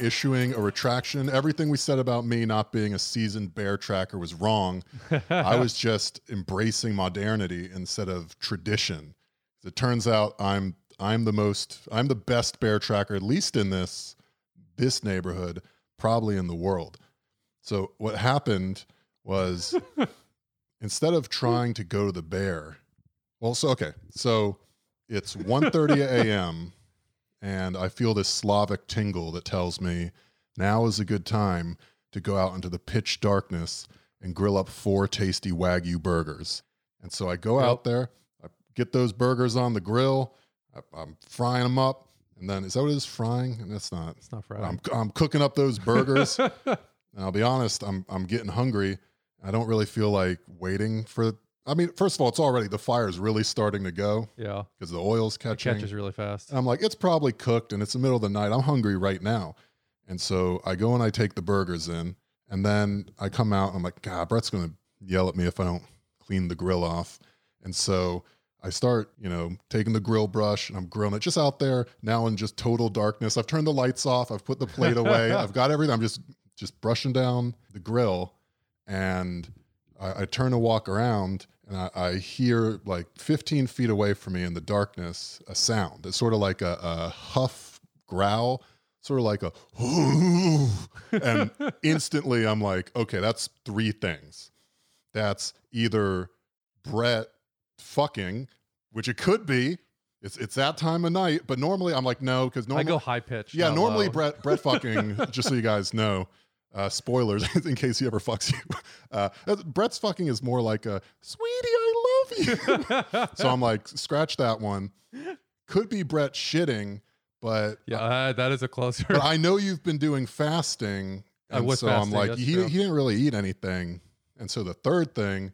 issuing a retraction. Everything we said about me not being a seasoned bear tracker was wrong. I was just embracing modernity instead of tradition. It turns out I'm I'm the most I'm the best bear tracker, at least in this this neighborhood, probably in the world. So what happened was instead of trying to go to the bear, well, so okay, so it's 1.30 a.m. and I feel this Slavic tingle that tells me now is a good time to go out into the pitch darkness and grill up four tasty wagyu burgers. And so I go Yep. out there, I get those burgers on the grill, I, I'm frying them up, and then is that what it is? Frying? And that's not. It's not Friday. I'm I'm cooking up those burgers. and I'll be honest, I'm I'm getting hungry. I don't really feel like waiting for. I mean, first of all, it's already the fire is really starting to go yeah. because the oil's catching. It catches really fast. And I'm like, it's probably cooked, and it's the middle of the night. I'm hungry right now, and so I go and I take the burgers in, and then I come out. And I'm like, God, Brett's gonna yell at me if I don't clean the grill off, and so. I start, you know, taking the grill brush and I'm grilling it just out there now in just total darkness. I've turned the lights off. I've put the plate away. I've got everything. I'm just just brushing down the grill, and I, I turn to walk around, and I, I hear like 15 feet away from me in the darkness a sound. It's sort of like a, a huff growl, sort of like a, and instantly I'm like, okay, that's three things. That's either Brett fucking, which it could be. It's it's that time of night, but normally I'm like no because normally I go high pitch. yeah, normally low. Brett Brett fucking. just so you guys know, uh, spoilers in case he ever fucks you. Uh, Brett's fucking is more like a sweetie, I love you. so I'm like, scratch that one. Could be Brett shitting, but Yeah, uh, that is a closer. but I know you've been doing fasting, I and so fasting, I'm like, he true. he didn't really eat anything, and so the third thing,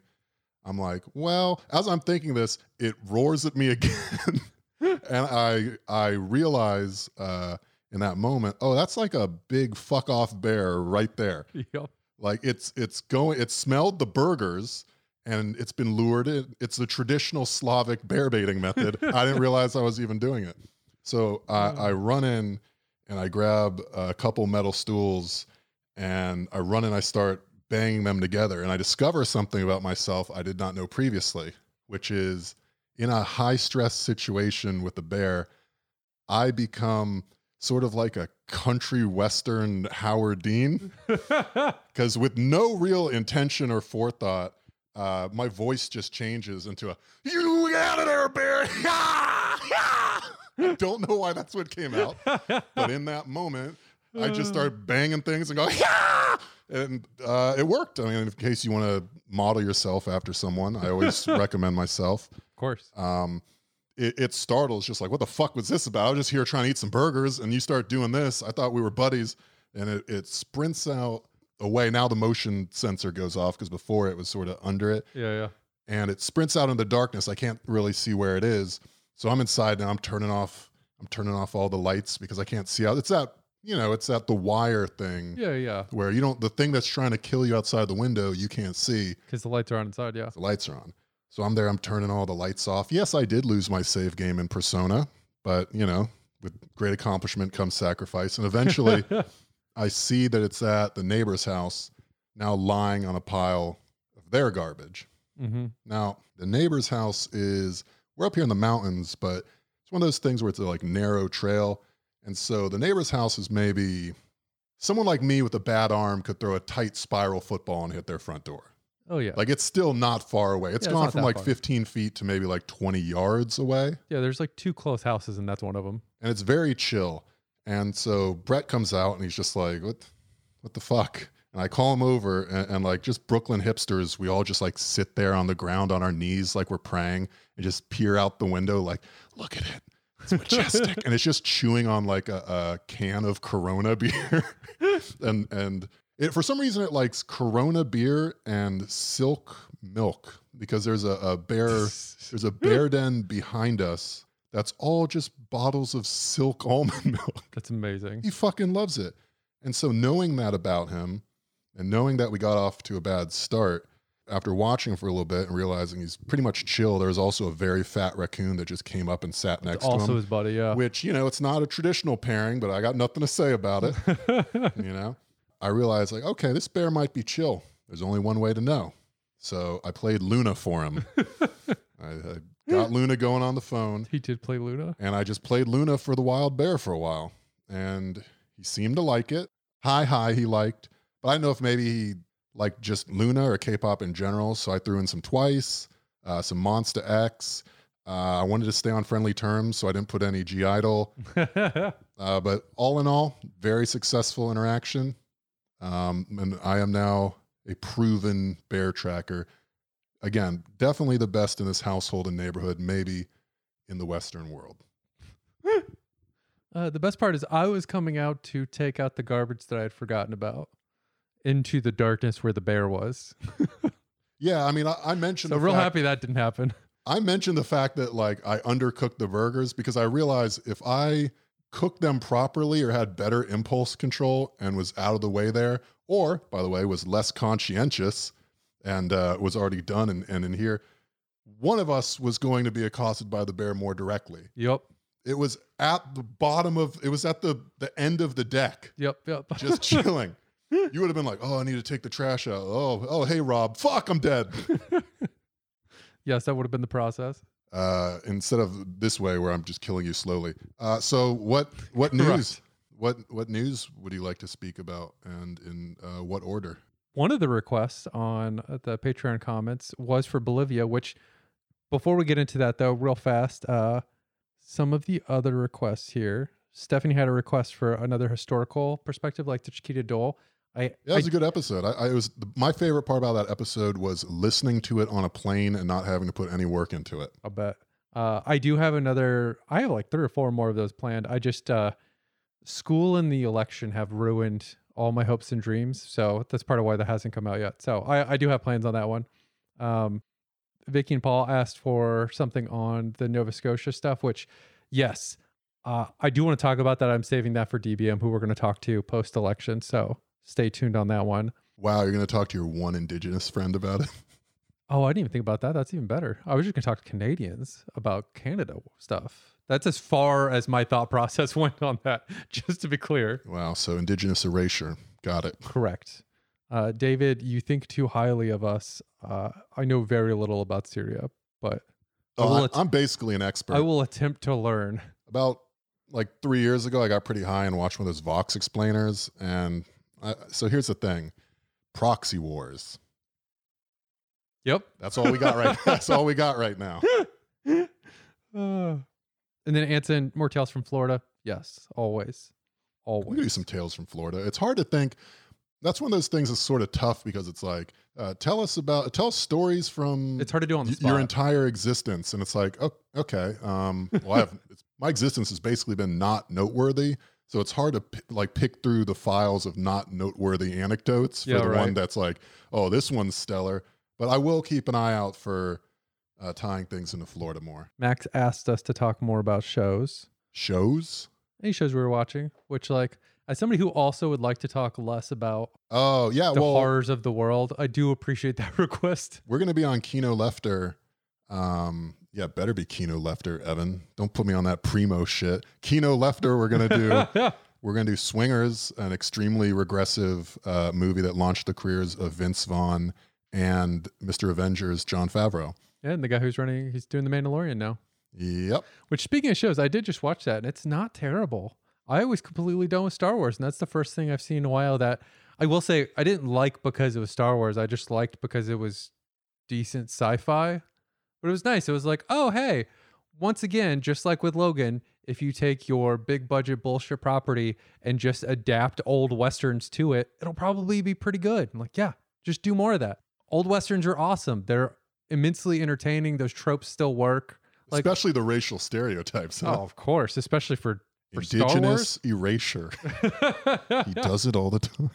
I'm like, well, as I'm thinking this, it roars at me again, and I I realize uh, in that moment, oh, that's like a big fuck off bear right there. Yep. Like it's it's going, it smelled the burgers. And it's been lured in. It's the traditional Slavic bear baiting method. I didn't realize I was even doing it. So I, I run in and I grab a couple metal stools and I run and I start banging them together. And I discover something about myself I did not know previously, which is in a high stress situation with the bear, I become sort of like a country western Howard Dean. Because with no real intention or forethought, uh, my voice just changes into a "You get out of there, bear!" I don't know why that's what came out, but in that moment, I just started banging things and going "Yeah!" and uh, it worked. I mean, in case you want to model yourself after someone, I always recommend myself. Of course. Um, it, it startles, just like, what the fuck was this about? I was just here trying to eat some burgers, and you start doing this. I thought we were buddies, and it, it sprints out away. Now the motion sensor goes off because before it was sort of under it, Yeah, yeah. and it sprints out in the darkness. I can't really see where it is, so I'm inside now. I'm turning off. I'm turning off all the lights because I can't see out. It's that you know, it's that the wire thing Yeah, yeah. where you don't the thing that's trying to kill you outside the window you can't see. Because the lights are on inside. Yeah. The lights are on. So I'm there, I'm turning all the lights off. Yes, I did lose my save game in Persona, but you know, with great accomplishment comes sacrifice. And eventually I see that it's at the neighbor's house, now lying on a pile of their garbage. mm-hmm. Now, the neighbor's house is we're up here in the mountains, but it's one of those things where it's a like narrow trail. And so the neighbor's house is maybe someone like me with a bad arm could throw a tight spiral football and hit their front door. Oh yeah. Like it's still not far away. It's Yeah, it's gone not from that like far. 15 feet to maybe like 20 yards away. yeah. There's like two close houses, and that's one of them. And it's very chill. And so Brett comes out and he's just like, what, what the fuck? And I call him over and, and like just Brooklyn hipsters, we all just like sit there on the ground on our knees like we're praying and just peer out the window like, look at it. It's majestic. and it's just chewing on like a, a can of Corona beer. and and it, for some reason it likes Corona beer and silk milk because there's a, a bear there's a bear den behind us that's all just bottles of silk almond milk. That's amazing. He fucking loves it. And so knowing that about him and knowing that we got off to a bad start, after watching for a little bit and realizing he's pretty much chill, there was also a very fat raccoon that just came up and sat next to him. also his buddy, yeah. Which, you know, it's not a traditional pairing, but I got nothing to say about it. you know? I realized like, okay, this bear might be chill. There's only one way to know. So I played LOONA for him. I, I got LOONA going on the phone he did play LOONA. and I just played LOONA for the wild bear for a while. And he seemed to like it. Hi, hi, he liked. But I don't know if maybe he liked just LOONA or K pop in general. So I threw in some Twice, uh, some Monsta X. Uh, I wanted to stay on friendly terms, so I didn't put any G Idol. Uh, but all in all, very successful interaction. Um, and I am now a proven bear tracker. Again, definitely the best in this household and neighborhood, maybe in the Western world. Uh, the best part is I was coming out to take out the garbage that I had forgotten about into the darkness where the bear was. Yeah, I mean, I, I mentioned So the real fact, happy that didn't happen. I mentioned the fact that like I undercooked the burgers because I realized if I cooked them properly or had better impulse control and was out of the way there, or by the way, was less conscientious and uh, was already done and, and in here, one of us was going to be accosted by the bear more directly. Yep. It was at the bottom of it was at the the end of the deck, Yep. Yep. just chilling. You would have been like, "Oh, I need to take the trash out." Oh, oh, hey Rob, fuck, I'm dead. yes, that would have been the process. Uh, instead of this way where I'm just killing you slowly. Uh, so what what news? What what news would you like to speak about, and in uh, what order? One of the requests on the Patreon comments was for Bolivia, which before we get into that though, real fast, uh, some of the other requests here. Stephanie had a request for another historical perspective, like the Chiquita Dole. I, Yeah, it was a good episode. I, I was my favorite part about that episode was listening to it on a plane and not having to put any work into it. I'll bet. Uh, I do have another. I have like three or four more of those planned. I just uh, school and the election have ruined all my hopes and dreams. So that's part of why that hasn't come out yet. So I, I do have plans on that one. Um, Vicky and Paul asked for something on the Nova Scotia stuff, which, yes, uh, I do want to talk about that. I'm saving that for DBM, who we're going to talk to post election. So stay tuned on that one. Wow, you're going to talk to your one Indigenous friend about it. Oh, I didn't even think about that. That's even better. I was just going to talk to Canadians about Canada stuff. That's as far as my thought process went on that, just to be clear. Wow, so Indigenous erasure, got it. Correct. Uh, David, you think too highly of us. Uh, I know very little about Syria, but Oh, att- I'm basically an expert. I will attempt to learn. about like three years ago, I got pretty high and watched one of those Vox explainers. And So here's the thing proxy wars. Yep. That's all we got right. That's all we got right now. Uh, and then Anson, more tales from Florida. Yes, always. Give you some tales from Florida. It's hard to think. That's one of those things that's sort of tough because it's like, uh, tell us about, tell us stories from It's hard to do on the y- spot. your entire existence. And it's like, oh, okay. Um, well, I have, it's, my existence has basically been not noteworthy. So it's hard to p- like pick through the files of not noteworthy anecdotes for Yeah, the right. one that's like, oh, this one's stellar. But I will keep an eye out for uh, tying things into Florida more. Max asked us to talk more about shows. Shows? Any shows we were watching, which, like, as somebody who also would like to talk less about Oh, yeah. the well, horrors of the world, I do appreciate that request. we're going to be on Kino Lefter. Um, yeah, better be Kino Lefter, Evan. Don't put me on that primo shit. Kino Lefter, we're going to do. We're to do Swingers, an extremely regressive uh, movie that launched the careers of Vince Vaughn and Mr. Avengers, Jon Favreau. Yeah, and the guy who's running, he's doing the Mandalorian now. Yep. Which, speaking of shows, I did just watch that, and it's not terrible. I was completely done with Star Wars, and that's the first thing I've seen in a while that I will say I didn't like because it was Star Wars. I just liked because it was decent sci-fi. But it was nice. It was like, oh hey, once again, just like with Logan, if you take your big budget bullshit property and just adapt old westerns to it, it'll probably be pretty good. I'm like, yeah, just do more of that. Old westerns are awesome. They're immensely entertaining. Those tropes still work. Like- Especially the racial stereotypes. Oh, of course, especially for for Indigenous erasure. he does it all the time.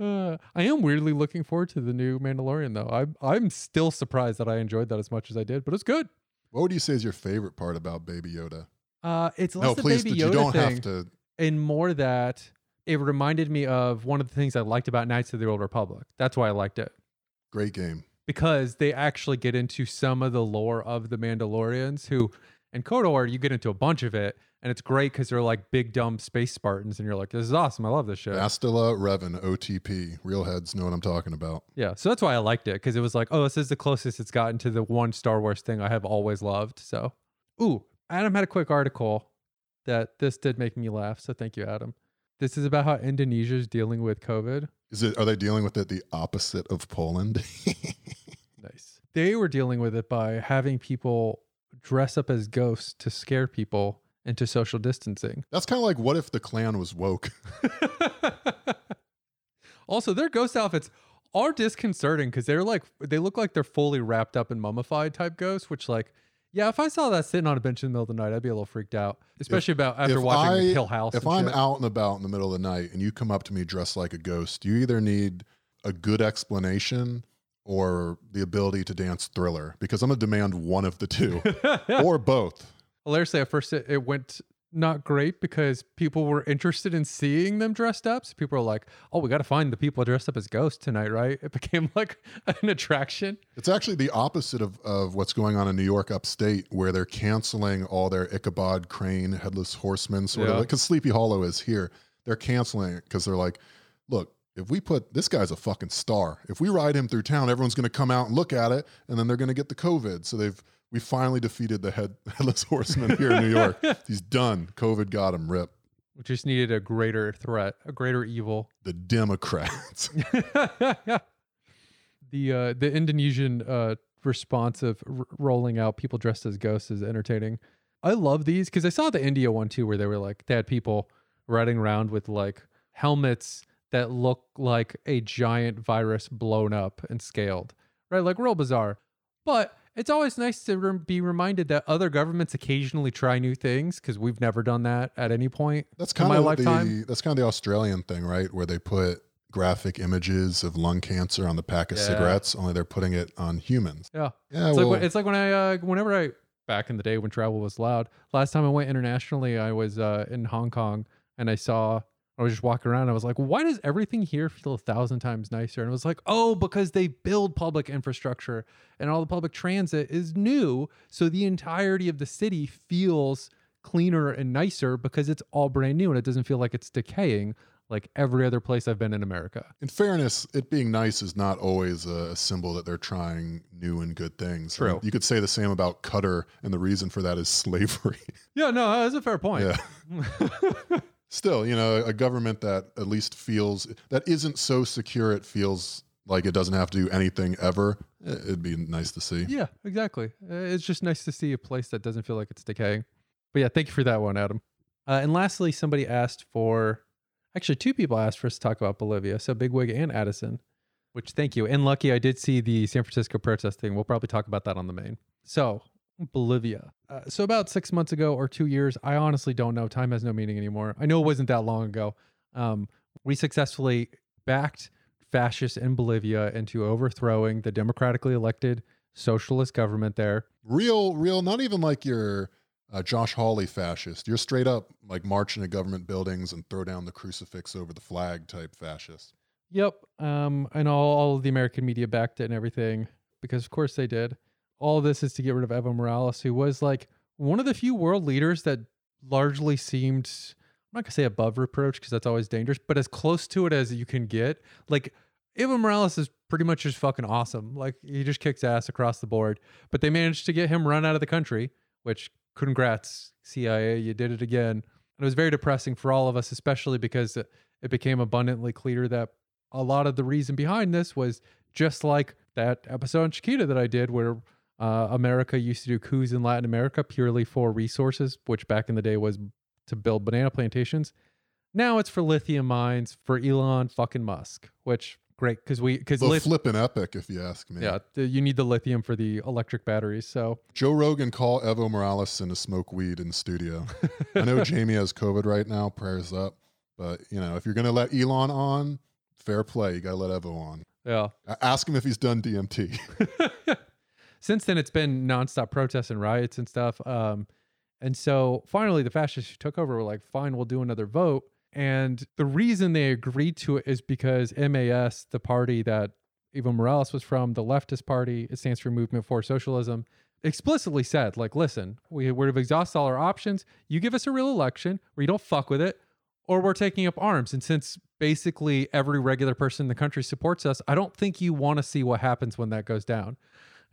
Uh, I am weirdly looking forward to the new Mandalorian, though. I'm I'm still surprised that I enjoyed that as much as I did, but it's good. What would you say is your favorite part about Baby Yoda? Uh, it's less no, the please, Baby Yoda you don't thing, have to. and more that it reminded me of one of the things I liked about Knights of the Old Republic. That's why I liked it. Great game. because they actually get into some of the lore of the Mandalorians who in KOTOR you get into a bunch of it and it's great because they're like big dumb space Spartans and you're like this is awesome I love this shit Bastila Revan OTP. Real heads know what I'm talking about. yeah so that's why I liked it because it was like oh this is the closest it's gotten to the one Star Wars thing I have always loved so ooh Adam had a quick article that this did make me laugh so thank you Adam this is about how Indonesia is dealing with COVID Is it? Are they dealing with it the opposite of Poland? Nice. They were dealing with it by having people dress up as ghosts to scare people into social distancing. That's kind of like what if the Klan was woke? also, their ghost outfits are disconcerting because they're like they look like they're fully wrapped up in mummified type ghosts, which like yeah, if I saw that sitting on a bench in the middle of the night, I'd be a little freaked out. Especially about after watching I- Hill House. if I'm shit. out and about in the middle of the night and you come up to me dressed like a ghost, you either need a good explanation or the ability to dance thriller because I'm going to demand one of the two or both. hilariously at first it, it went not great because people were interested in seeing them dressed up so people were like oh we got to find the people dressed up as ghosts tonight right it became like an attraction It's actually the opposite of, of what's going on in New York upstate, where they're canceling all their Ichabod Crane, Headless Horseman sort Yeah. of like, because Sleepy Hollow is here. They're canceling it because they're like, look, if we put this guy's a fucking star. If we ride him through town, everyone's going to come out and look at it, and then they're going to get the COVID. So they've we finally defeated the head, Headless Horseman here in New York. He's done. COVID got him. Rip. we just needed a greater threat a greater evil The Democrats. the uh the indonesian uh response of r- rolling out people dressed as ghosts is entertaining i love these because i saw the india one too where they were like they had people riding around with like helmets that look like a giant virus blown up and scaled right like real bizarre but it's always nice to rem- be reminded that other governments occasionally try new things because we've never done that at any point That's in kind of the that's kind of the Australian thing, right? Where they put graphic images of lung cancer on the pack of Yeah. cigarettes, only they're putting it on humans. yeah Yeah, It's well, like when, it's like when I uh, whenever I back in the day when travel was loud. Last time I went internationally, I was uh, in Hong Kong and I saw I was just walking around. I was like, why does everything here feel a thousand times nicer? And it was like, oh, because they build public infrastructure and all the public transit is new, so the entirety of the city feels cleaner and nicer because it's all brand new and it doesn't feel like it's decaying like every other place I've been in America. in fairness, it being nice is not always a, symbol that they're trying new and good things. True. You could say the same about Qatar, and the reason for that is slavery. Yeah, no, that's a fair point. Yeah. Still, you know, a government that at least feels that isn't so secure it feels like it doesn't have to do anything ever. eh, It'd be nice to see. Yeah, exactly. Uh, It's just nice to see a place that doesn't feel like it's decaying. But yeah, thank you for that one, Adam. Uh, and lastly, somebody asked for, actually, two people asked for us to talk about Bolivia. So Bigwig and Addison, which thank you. And lucky, I did see the San Francisco protest thing. We'll probably talk about that on the main. So Bolivia. Uh, so about six months ago or two years, I honestly don't know. Time has no meaning anymore. I know it wasn't that long ago. Um, we successfully backed fascists in Bolivia into overthrowing the democratically elected socialist government there. Real, real, not even like your uh, Josh Hawley fascist. You're straight up like march into government buildings and throw down the crucifix over the flag type fascist. Yep. Um, and all, all of the American media backed it and everything because, of course, they did. All this is to get rid of Evo Morales, who was like one of the few world leaders that largely seemed, I'm not going to say above reproach because that's always dangerous, but as close to it as you can get. Like, Evo Morales is pretty much just fucking awesome. Like, he just kicks ass across the board. But they managed to get him run out of the country, which congrats, CIA, you did it again. And it was very depressing for all of us, especially because it it became abundantly clear that a lot of the reason behind this was just like that episode on Chiquita that I did, where uh, America used to do coups in Latin America purely for resources, which back in the day was to build banana plantations. Now it's for lithium mines for Elon fucking Musk, which great because we because The lith- flippin' epic, if you ask me. yeah you need the lithium for the electric batteries. So Joe Rogan call Evo Morales in to smoke weed in the studio. I know Jamie has COVID right now. Prayers up. But you know, if you're gonna let Elon on, fair play. You gotta let Evo on. yeah, Ask him if he's done DMT. since then it's been nonstop protests and riots and stuff. Um, and so finally the fascists who took over were like, fine, we'll do another vote. And the reason they agreed to it is because MAS, the party that Evo Morales was from, the leftist party. It stands for Movement for Socialism. Explicitly said, like, listen, we, we've exhausted all our options. You give us a real election where you don't fuck with it, or we're taking up arms. And since basically every regular person in the country supports us, I don't think you want to see what happens when that goes down.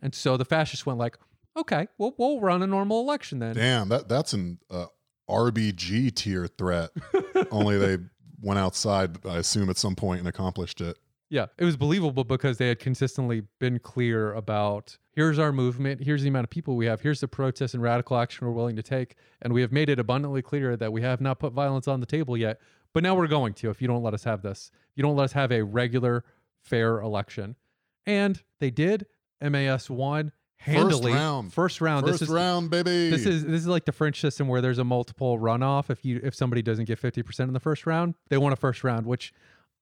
And so the fascists went like, okay, well, we'll run a normal election then. Damn, that that's an uh, RBG tier threat. Only they went outside, I assume, at some point and accomplished it. Yeah, it was believable because they had consistently been clear about here's our movement, here's the amount of people we have, here's the protest and radical action we're willing to take, and we have made it abundantly clear that we have not put violence on the table yet, but now we're going to if you don't let us have this. If you don't let us have a regular, fair election. And they did. MAS won handily. round. First round. First this is round, baby. this is this is like the French system where there's a multiple runoff. If you if somebody doesn't get fifty percent in the first round, they won a first round, which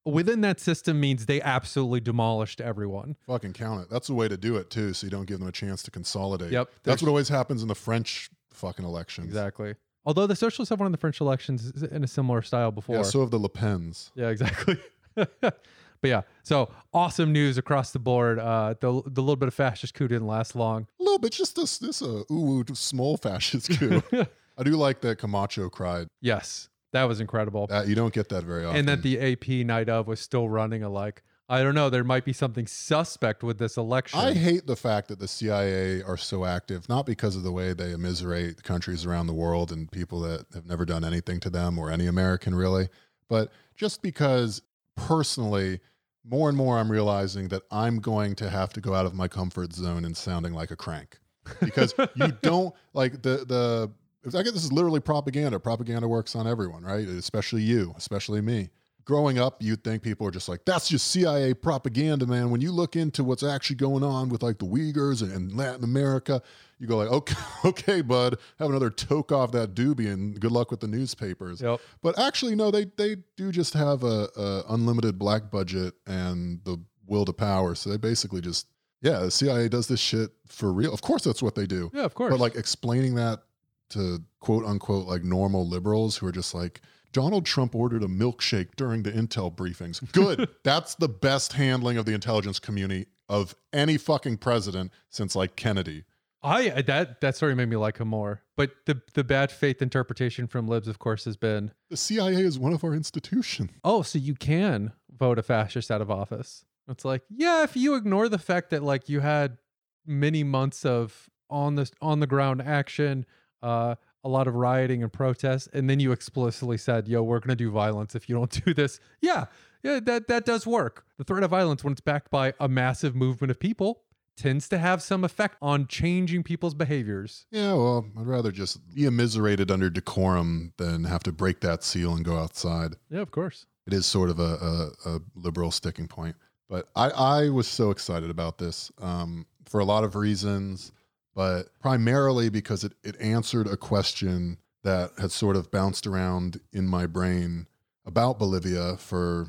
within that system means they absolutely demolished everyone. fucking count it. That's the way to do it too, so you don't give them a chance to consolidate. Yep, That's what always happens in the French fucking elections. Exactly. Although the socialists have won in the French elections in a similar style before. Yeah, so have the Le Pens. Yeah, exactly. but yeah, so awesome news across the board. Uh, the the little bit of fascist coup didn't last long. A little bit, just this this uh, ooh, small fascist coup. I do like that Camacho cried. yes, that was incredible. That you don't get that very often. and that the AP night of was still running. A like, I don't know, there might be something suspect with this election. I hate the fact that the CIA are so active, not because of the way they immiserate countries around the world and people that have never done anything to them or any American really, but just because personally, more and more I'm realizing that I'm going to have to go out of my comfort zone and sounding like a crank because you don't like the the. I guess this is literally propaganda. Propaganda works on everyone, right? Especially you, especially me growing up, you'd think people are just like, that's just CIA propaganda, man. When you look into what's actually going on with like the Uyghurs and, Latin America, you go like, okay, okay, bud, have another toke off that doobie and good luck with the newspapers. Yep. But actually, no, they they do just have a, a unlimited black budget and the will to power. So they basically just, yeah, the CIA does this shit for real. Of course, that's what they do. Yeah, of course. But like explaining that to quote unquote like normal liberals who are just like Donald Trump ordered a milkshake during the intel briefings. Good. That's the best handling of the intelligence community of any fucking president since like Kennedy. I that that story made me like him more. But the the bad faith interpretation from libs, of course, has been, The CIA is one of our institutions. oh, so you can vote a fascist out of office. It's like, yeah, if you ignore the fact that like you had many months of on the on the ground action, uh, a lot of rioting and protests, and then you explicitly said, "Yo, we're gonna do violence if you don't do this." Yeah, yeah, that that does work. The threat of violence, when it's backed by a massive movement of people, tends to have some effect on changing people's behaviors. Yeah, well, I'd rather just be immiserated under decorum than have to break that seal and go outside. Yeah, of course. it is sort of a, a, a liberal sticking point. But I, I was so excited about this um, for a lot of reasons, but primarily because it, it answered a question that had sort of bounced around in my brain about Bolivia for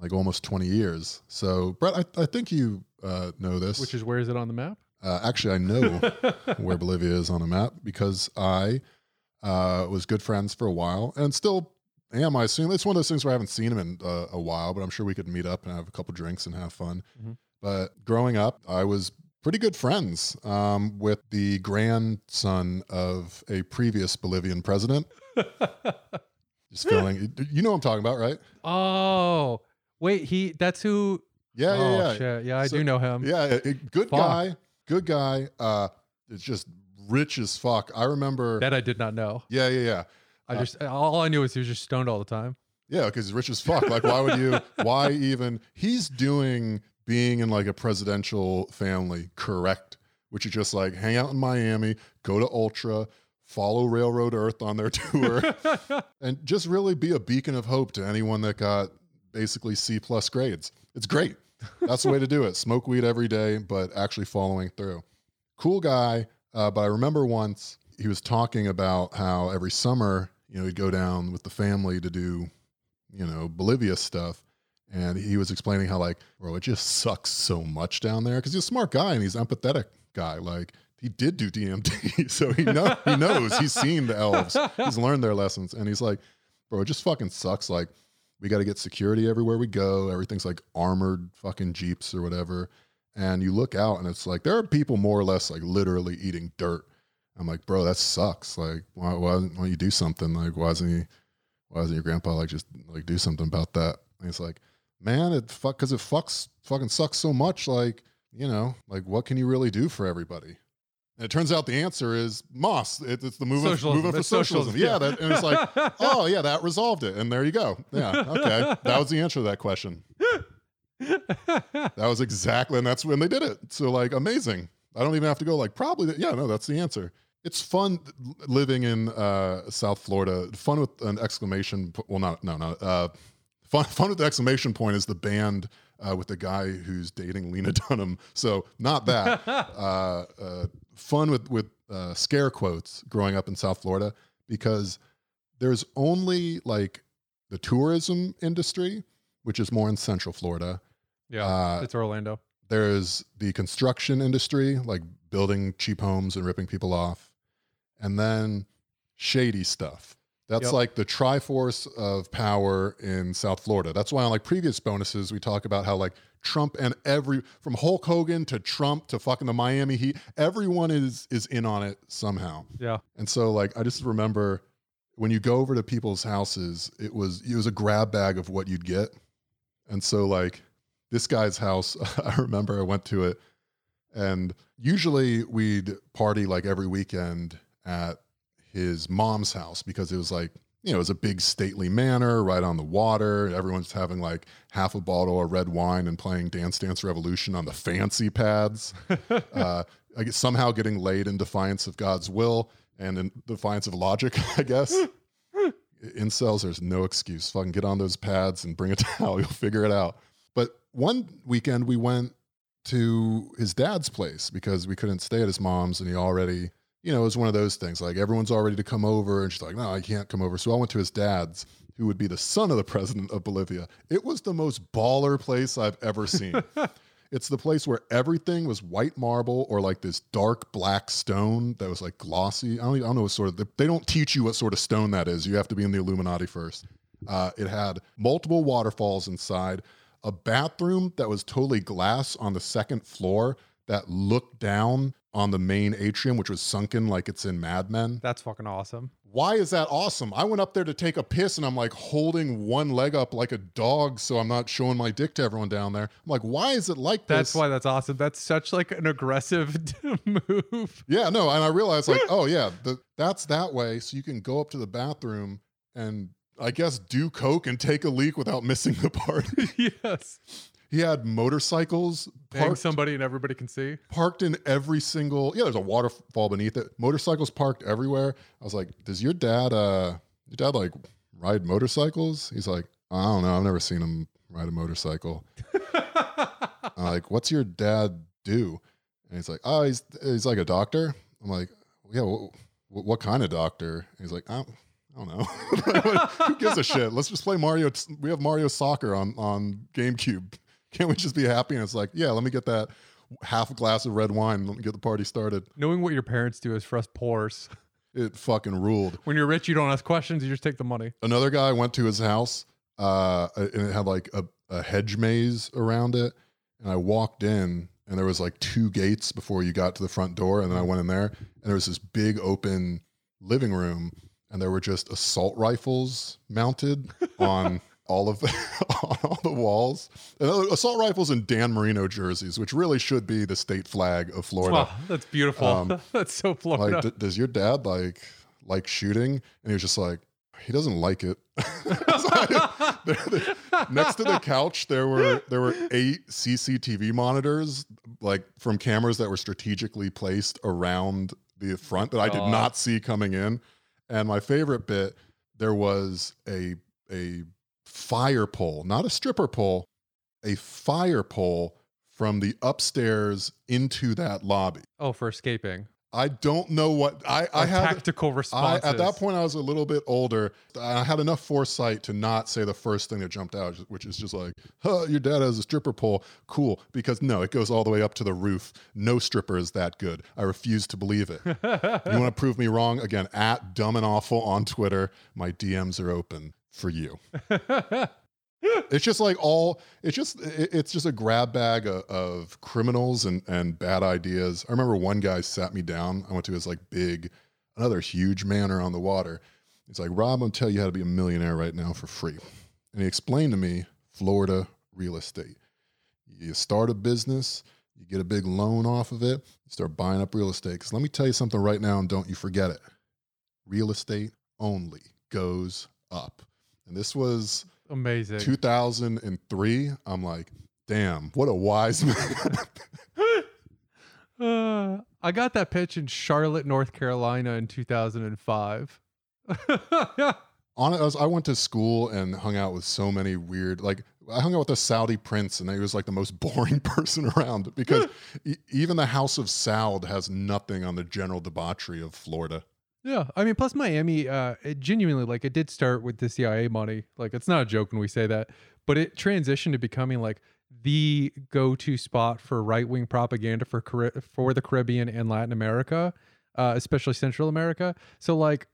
like almost 20 years. So, Brett, I, I think you uh, know this. Which is where is it on the map? uh, actually, I know where Bolivia is on a map because I uh, was good friends for a while and still am. I assume it's one of those things where I haven't seen him in uh, a while, but I'm sure we could meet up and have a couple drinks and have fun. Mhm. But growing up, I was pretty good friends um, with the grandson of a previous Bolivian president. Just feeling, you know what I'm talking about, right? oh, wait, he that's who Yeah, oh, yeah, yeah. shit. Yeah, I So- do know him. Yeah, good Fuck. guy, good guy. Uh, it's just rich as fuck. I remember. That I did not know. yeah, yeah, yeah. I Uh, just all I knew was he was just stoned all the time. Yeah, because he's rich as fuck. Like, why would you? Why even? He's doing being in like a presidential family correct, which is just like hang out in Miami, go to Ultra, follow Railroad Earth on their tour, and just really be a beacon of hope to anyone that got basically C plus grades. It's great. That's the way to do it. Smoke weed every day, but actually following through. Cool guy. Uh, but I remember once he was talking about how every summer, you know, he'd go down with the family to do, you know, Bolivia stuff. And he was explaining how, like, bro, it just sucks so much down there because he's a smart guy and he's an empathetic guy. Like, he did do DMT, so he know he knows. He's seen the elves. He's learned their lessons, and he's like, bro, it just fucking sucks. Like, we got to get security everywhere we go. Everything's like armored fucking jeeps or whatever. And you look out and it's like there are people more or less like literally eating dirt. I'm like, bro, that sucks. Like, why, why, why don't you do something? Like, why isn't he, why doesn't your grandpa like just like do something about that? And it's like, man, it fuck, cause it fucks, fucking sucks so much. Like, you know, like what can you really do for everybody? And it turns out the answer is MAS. It, it's the movement, Socialism. movement for socialism. socialism, Yeah, that, and it's like, oh yeah, that resolved it. And there you go. Yeah, okay, that was the answer to that question. That was exactly, and that's when they did it. So like, amazing. I don't even have to go like probably. Yeah, no, that's the answer. It's fun living in uh, South Florida. Fun with an exclamation. Well, not no not Uh, fun fun with the exclamation point is the band uh, with the guy who's dating Lena Dunham. So not that. uh, uh, fun with with uh, scare quotes growing up in South Florida because there's only like the tourism industry, which is more in Central Florida. yeah, Uh, it's Orlando. there's the construction industry, like building cheap homes and ripping people off, and then shady stuff. That's Yep. like the triforce of power in South Florida. That's why on like previous bonuses we talk about how like Trump and every from Hulk Hogan to Trump to fucking the Miami Heat, everyone is is in on it somehow. Yeah, And so like I just remember when you go over to people's houses, it was it was a grab bag of what you'd get. And so like this guy's house, I remember I went to it and usually we'd party like every weekend at his mom's house because it was like you know, it was a big stately manor right on the water. Everyone's having like half a bottle of red wine and playing Dance Dance Revolution on the fancy pads. uh, I guess somehow getting laid in defiance of God's will and in defiance of logic, I guess. In Incels, there's no excuse. Fucking get on those pads and bring a towel. You'll figure it out. But one weekend we went to his dad's place because we couldn't stay at his mom's and he already, you know, it was one of those things like everyone's all ready to come over and she's like, no, I can't come over. So I went to his dad's, who would be the son of the president of Bolivia. It was the most baller place I've ever seen. It's the place where everything was white marble or like this dark black stone that was like glossy. I don't, I don't know what sort of, they don't teach you what sort of stone that is. You have to be in the Illuminati first. Uh, it had multiple waterfalls inside, a bathroom that was totally glass on the second floor that looked down on the main atrium, which was sunken like it's in Mad Men. that's fucking awesome. Why is that awesome? I went up there to take a piss and I'm like holding one leg up like a dog so I'm not showing my dick to everyone down there. I'm like, why is it like That's this? That's why that's awesome. That's such like an aggressive move. Yeah, no, and I realized like, oh yeah, the, that's that way. So you can go up to the bathroom and I guess do coke and take a leak without missing the party. yes, he had motorcycles parked, somebody and everybody can see. parked in every single. Yeah, there's a waterfall beneath it. Motorcycles parked everywhere. I was like, does your dad, uh, your dad like ride motorcycles? He's like, I don't know. I've never seen him ride a motorcycle. I'm like, what's your dad do? And he's like, oh, he's he's like a doctor. I'm like, yeah, what, what kind of doctor? And he's like, I don't, I don't know. Who gives a shit? Let's just play Mario. We have Mario Soccer on on GameCube. Can't we just be happy? And it's like, yeah, let me get that half a glass of red wine and let me get the party started. Knowing what your parents do is for us poors. It fucking ruled. When you're rich, you don't ask questions. You just take the money. another guy went to his house uh and it had like a, a hedge maze around it and i walked in and there was like two gates before you got to the front door and then i went in there and there was this big open living room and there were just assault rifles mounted on all of the on all the walls and uh, assault rifles and dan marino jerseys which really should be the state flag of florida Wow, that's beautiful. Um, that's so Florida. like, d- does your dad like like shooting? And he was just like, he doesn't like it. So I- there- there- next to the couch, there were there were eight CCTV monitors, like from cameras that were strategically placed around the front that I did not see coming in. And my favorite bit, there was a a fire pole, not a stripper pole, a fire pole from the upstairs into that lobby. oh, for escaping. I don't know what I, I had. tactical I, responses. at that point, I was a little bit older. I had enough foresight to not say the first thing that jumped out, which is just like, huh, your dad has a stripper pole. Cool. Because no, it goes all the way up to the roof. No stripper is that good. I refuse to believe it. you want to prove me wrong? Again, at dumb and awful on Twitter. My DMs are open for you. it's just like all it's just it's just a grab bag of, of criminals and and bad ideas. I remember one guy sat me down. I went to his like big another huge manor on the water. He's like rob i'm tell you how to be a millionaire right now for free. And he explained to me florida real estate. You start a business you get a big loan off of it you start buying up real estate. Because let me tell you something right now and don't you forget it. Real estate only goes up and this was Amazing. 2003 i'm like damn what a wise man Uh, I got that pitch in Charlotte, North Carolina in 2005. on it I, I went to school and hung out with so many weird like i hung out with a saudi prince and he was like the most boring person around because e- even the house of saud has nothing on the general debauchery of florida yeah, I mean, plus Miami, uh, it genuinely like it did start with the CIA money. Like it's not a joke when we say that, but it transitioned to becoming like the go-to spot for right-wing propaganda for Cari- for the Caribbean and Latin America, uh, especially Central America. So like.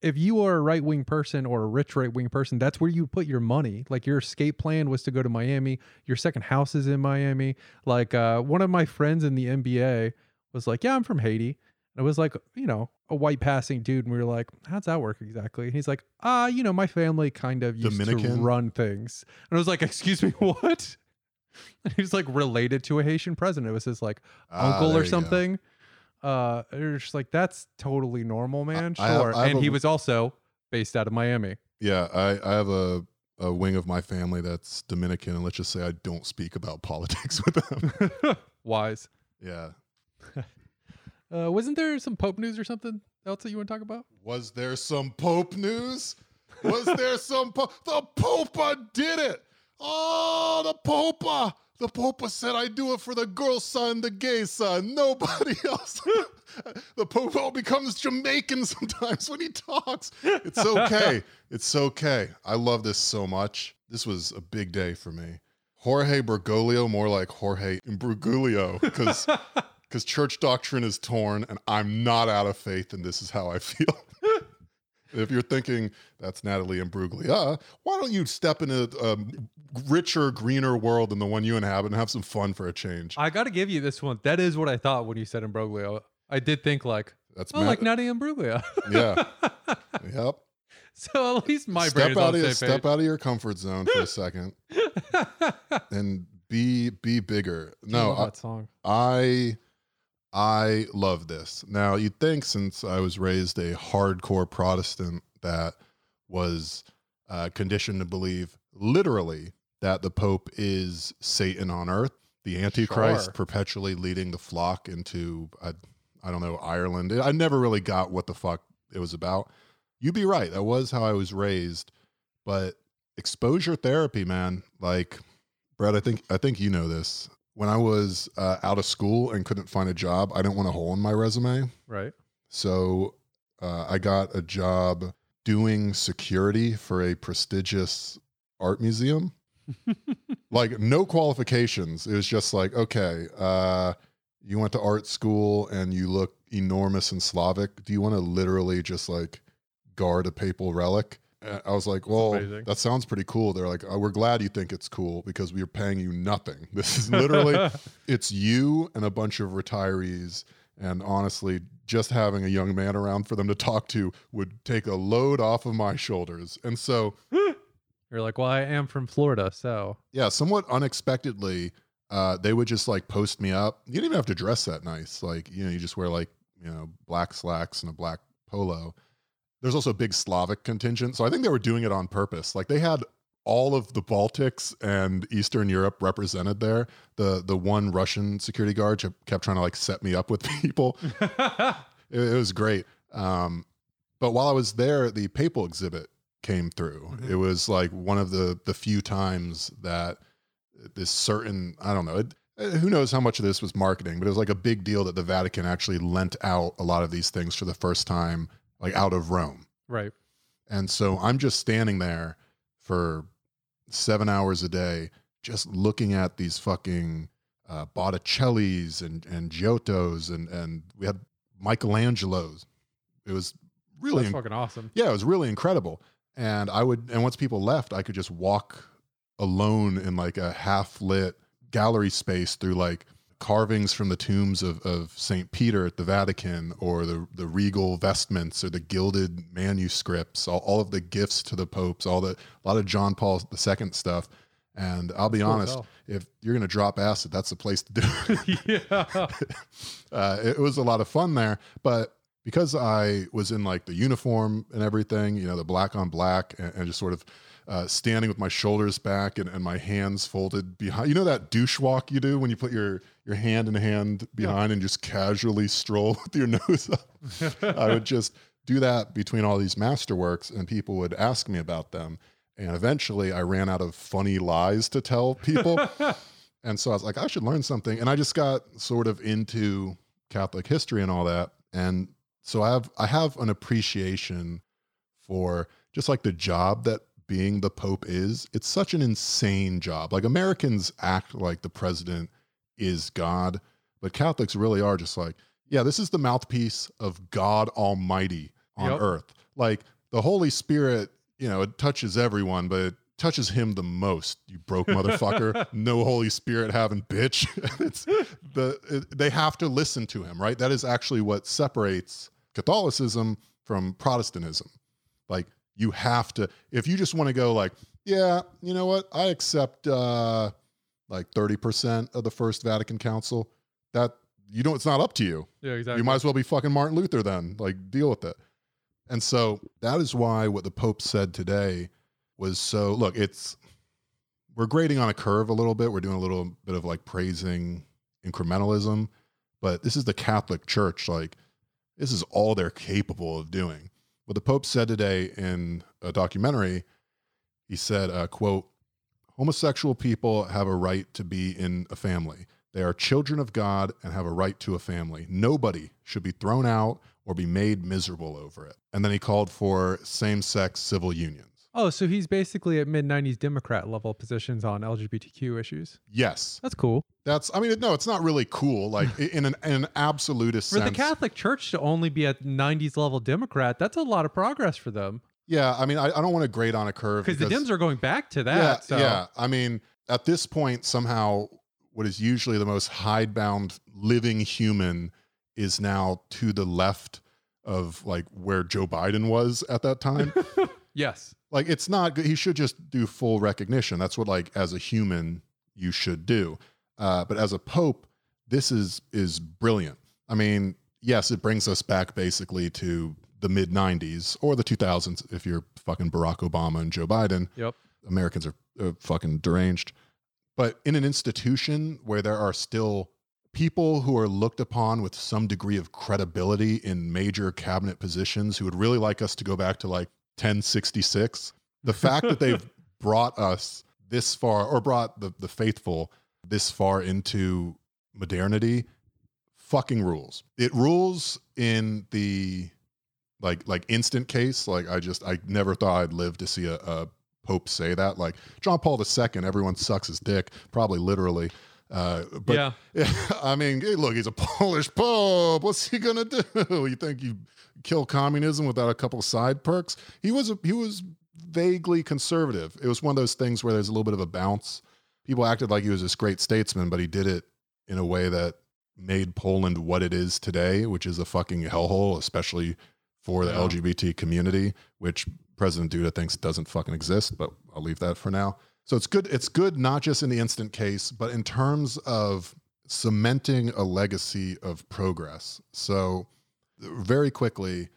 If you are a right wing person or a rich right wing person, that's where you put your money. Like your escape plan was to go to Miami. Your second house is in Miami. Like uh, one of my friends in the NBA was like, "Yeah, I'm from Haiti." And it was like, you know, a white passing dude. And we were like, how's that work exactly? And he's like, ah, you know, my family kind of used to run things. And I was like, excuse me, what? And he was like related to a Haitian president. It was his like Ah, uncle or something. Uh, you're just like, that's totally normal, man. I have- Sure. I have and a- he was also based out of Miami. yeah i, I have a, a wing of my family that's dominican and let's just say i don't speak about politics with them Wise. yeah Uh, wasn't there some Pope news or something else that you want to talk about? was there some pope news? Was there some Pope? the popa did it! Oh the popa! The popa said i do it for the girl son the gay son nobody else. The popo becomes jamaican sometimes when he talks. It's okay. It's okay. I love this so much. This was a big day for me. Jorge bergoglio more like jorge imbruglio because because church doctrine is torn and i'm not out of faith and this is how i feel if you're thinking that's Natalie Imbruglia, why don't you step in a, richer, greener world than the one you inhabit and have some fun for a change? I got to give you this one. That is what I thought when you said Imbroglio. I did think like, That's oh, Matt- like Nadia Imbruglia. yeah, yep. so at least my brain Step is out of your, step out of your comfort zone for a second and be be bigger. No, I, that song. I I love this. Now you'd think since I was raised a hardcore Protestant that was uh, conditioned to believe literally that the Pope is Satan on earth, the Antichrist Sure. perpetually leading the flock into I, I don't know Ireland. I never really got what the fuck it was about. You'd be right. That was how I was raised, but exposure therapy, man, like Brad, I think I think you know this. When I was uh, out of school and couldn't find a job, I didn't want a hole in my resume. Right. So uh, I got a job doing security for a prestigious art museum. like no qualifications. It was just like, okay, uh, you went to art school and you look enormous and Slavic. Do you want to literally just like guard a papal relic? Uh, I was like, well, that sounds pretty cool. They're like, oh, we're glad you think it's cool because we are paying you nothing. This is literally it's you and a bunch of retirees. And honestly, just having a young man around for them to talk to would take a load off of my shoulders. And so, You're like, well, I am from Florida, so yeah, somewhat unexpectedly, uh, they would just like post me up. You didn't even have to dress that nice. Like, you know, you just wear like, you know, black slacks and a black polo. There's also a big Slavic contingent. So I think they were doing it on purpose. Like they had all of the Baltics and Eastern Europe represented there. The the one Russian security guard kept- trying to like set me up with people. It, it was great. Um, but while I was there, the papal exhibit came through. Mhm. It was like one of the the few times that this certain I don't know. It, uh, who knows how much of this was marketing, but it was like a big deal that the Vatican actually lent out a lot of these things for the first time, like out of Rome. right. And so I'm just standing there for seven hours a day, just looking at these fucking uh, Botticellis and and Giottos and and we had Michelangelos. It was really That's fucking awesome. yeah, it was really incredible. And I would and once people left, I could just walk alone in like a half lit gallery space through like carvings from the tombs of, of St. Peter at the Vatican or the, the regal vestments or the gilded manuscripts, all, all of the gifts to the popes, all the, a lot of John Paul II stuff. And I'll be cool honest, hell. if you're going to drop acid, that's the place to do it. yeah. uh, it was a lot of fun there. But because I was in like the uniform and everything, you know, the black on black, and, and just sort of uh, standing with my shoulders back and, and my hands folded behind, you know, that douche walk you do when you put your your hand in hand behind and just casually stroll with your nose up. I would just do that between all these masterworks, and people would ask me about them. And eventually, I ran out of funny lies to tell people. And so I was like, I should learn something. And I just got sort of into Catholic history and all that. And so I have I have an appreciation for just like the job that being the Pope is. It's such an insane job. Like Americans act like the president is God, but Catholics really are just like, yeah, this is the mouthpiece of God Almighty on Yep. earth. Like the Holy Spirit, you know, it touches everyone, but it touches him the most. You broke motherfucker. no Holy Spirit having bitch. it's the it, they have to listen to him, right? That is actually what separates Catholicism from Protestantism. Like you have to if you just want to go like, yeah, you know what? I accept uh like 30% of the first Vatican Council. That you know it's not up to you. Yeah, exactly. You might as well be fucking Martin Luther then. Like, deal with it. And so that is why what the Pope said today was so look, it's we're grading on a curve a little bit. We're doing a little bit of like praising incrementalism, but this is the Catholic Church. Like, this is all they're capable of doing. What the Pope said today in a documentary, he said, uh, quote, homosexual people have a right to be in a family. They are children of God and have a right to a family. Nobody should be thrown out or be made miserable over it. And then he called for same sex civil unions. Oh, so he's basically at mid 90s Democrat level positions on LGBTQ issues. Yes. That's cool. That's, I mean, no, it's not really cool. Like in an, in an absolutist For sense. the Catholic Church to only be at 90s level Democrat, that's a lot of progress for them. Yeah. I mean, I, I don't want to grade on a curve Because the Dems are going back to that. yeah, so. yeah. I mean, at this point, somehow, what is usually the most hidebound living human is now to the left of like where Joe Biden was at that time. Yes. Like, it's not good. He should just do full recognition. That's what, like, as a human, you should do. Uh, but as a pope, this is is brilliant. I mean, yes, it brings us back basically to the mid '90s or the 2000s if you're fucking Barack Obama and Joe Biden. Yep. Americans are uh, fucking deranged. But in an institution where there are still people who are looked upon with some degree of credibility in major cabinet positions who would really like us to go back to like 1066, the fact that they've brought us this far or brought the, the faithful this far into modernity fucking rules. It rules in the like like instant case. Like I just I never thought I'd live to see a, a Pope say that. Like John Paul II, everyone sucks his dick, probably literally. Uh, but yeah. I mean, hey, look, he's a Polish Pope. What's he gonna do? You think you kill communism without a couple side perks? He was a, he was vaguely conservative. It was one of those things where there's a little bit of a bounce. People acted like he was this great statesman, but he did it in a way that made Poland what it is today, which is a fucking hellhole, especially for the Yeah. LGBT community, which President Duda thinks doesn't fucking exist, but I'll leave that for now. So it's good. It's good not just in the instant case, but in terms of cementing a legacy of progress. So very quickly,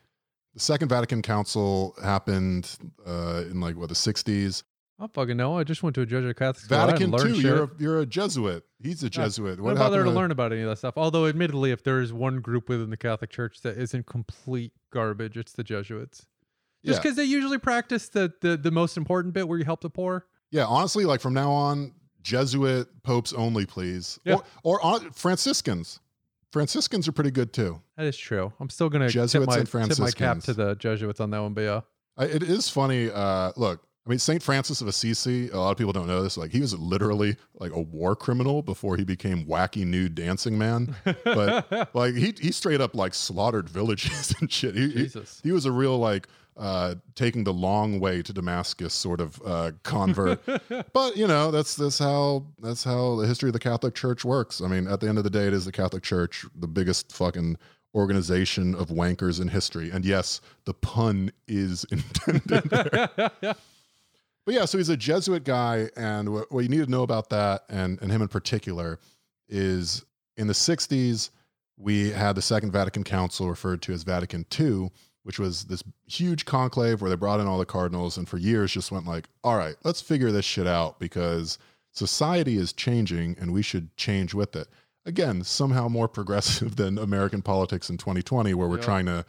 the Second Vatican Council happened uh, in like what the '60s. I don't fucking know. I just went to a Jesuit Catholic school. Vatican too. You're a, you're a Jesuit. He's a Jesuit. I What don't bother happened to learn about any of that stuff. Although, admittedly, if there is one group within the Catholic Church that isn't complete garbage, it's the Jesuits. Just Yeah. because they usually practice the, the the most important bit where you help the poor. Yeah, honestly, like from now on, Jesuit popes only, please. Yeah. Or, or Franciscans. Franciscans are pretty good too. That is true. I'm still gonna tip Jesuits my, and tip my cap to the Jesuits on that one, but yeah. I, it is funny. Uh, look, I mean, Saint Francis of Assisi. A lot of people don't know this. Like, he was literally like a war criminal before he became wacky nude dancing man. But like, he he straight up like slaughtered villages and shit. He, he, Jesus. he was a real like uh, taking the long way to Damascus sort of uh, convert. but you know, that's that's how that's how the history of the Catholic Church works. I mean, at the end of the day, it is the Catholic Church, the biggest fucking organization of wankers in history. And yes, the pun is intended there. But yeah, so he's a Jesuit guy, and what, what you need to know about that, and and him in particular, is in the '60s we had the Second Vatican Council, referred to as Vatican II, which was this huge conclave where they brought in all the cardinals, and for years just went like, "All right, let's figure this shit out because society is changing, and we should change with it." Again, somehow more progressive than American politics in 2020, where we're Yeah. trying to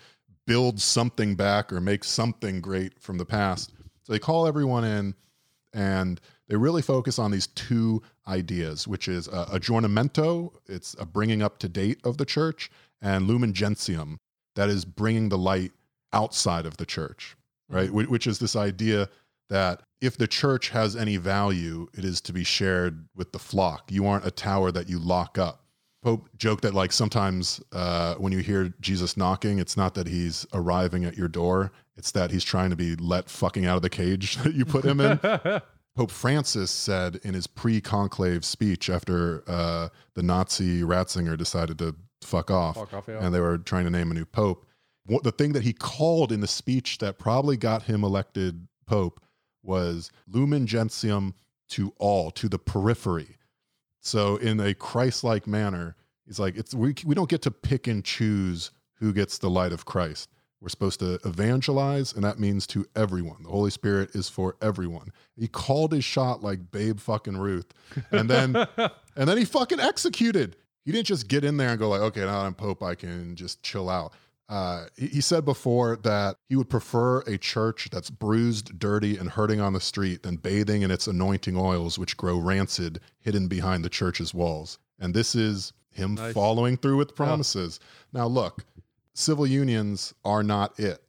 build something back or make something great from the past. So they call everyone in and they really focus on these two ideas, which is uh, aggiornamento, it's a bringing up to date of the church, and lumen gentium, that is bringing the light outside of the church, right? Wh- Which is this idea that if the church has any value, it is to be shared with the flock. You aren't a tower that you lock up. Pope joked that like sometimes uh, when you hear Jesus knocking, it's not that he's arriving at your door; it's that he's trying to be let fucking out of the cage that you put him in. Pope Francis said in his pre-conclave speech after uh, the Nazi Ratzinger decided to fuck off, Fuck off, yeah. and they were trying to name a new pope. What the thing that he called in the speech that probably got him elected pope was lumen gentium to all, to the periphery. So in a Christ-like manner, he's like, it's we we don't get to pick and choose who gets the light of Christ. We're supposed to evangelize, and that means to everyone. The Holy Spirit is for everyone. He called his shot like Babe fucking Ruth, and then and then he fucking executed. He didn't just get in there and go like, okay, now I'm Pope, I can just chill out. Uh, he, he said before that he would prefer a church that's bruised, dirty, and hurting on the street than bathing in its anointing oils, which grow rancid, hidden behind the church's walls. And this is him Nice. following through with promises. Now, look, civil unions are not it.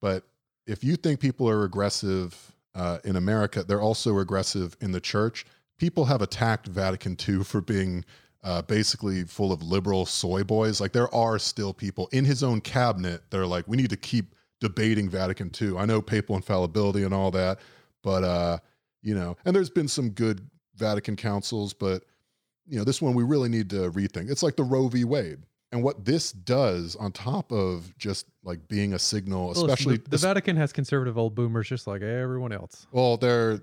But if you think people are regressive uh, in America, they're also regressive in the church. People have attacked Vatican II for being uh, basically full of liberal soy boys. Like there are still people in his own cabinet that are like, we need to keep debating Vatican II. I know papal infallibility and all that, but uh, you know, and there's been some good Vatican councils, but you know, this one we really need to rethink. It's like the Roe v. Wade. And what this does on top of just like being a signal, Well, especially the, the Vatican has conservative old boomers just like everyone else. well, they're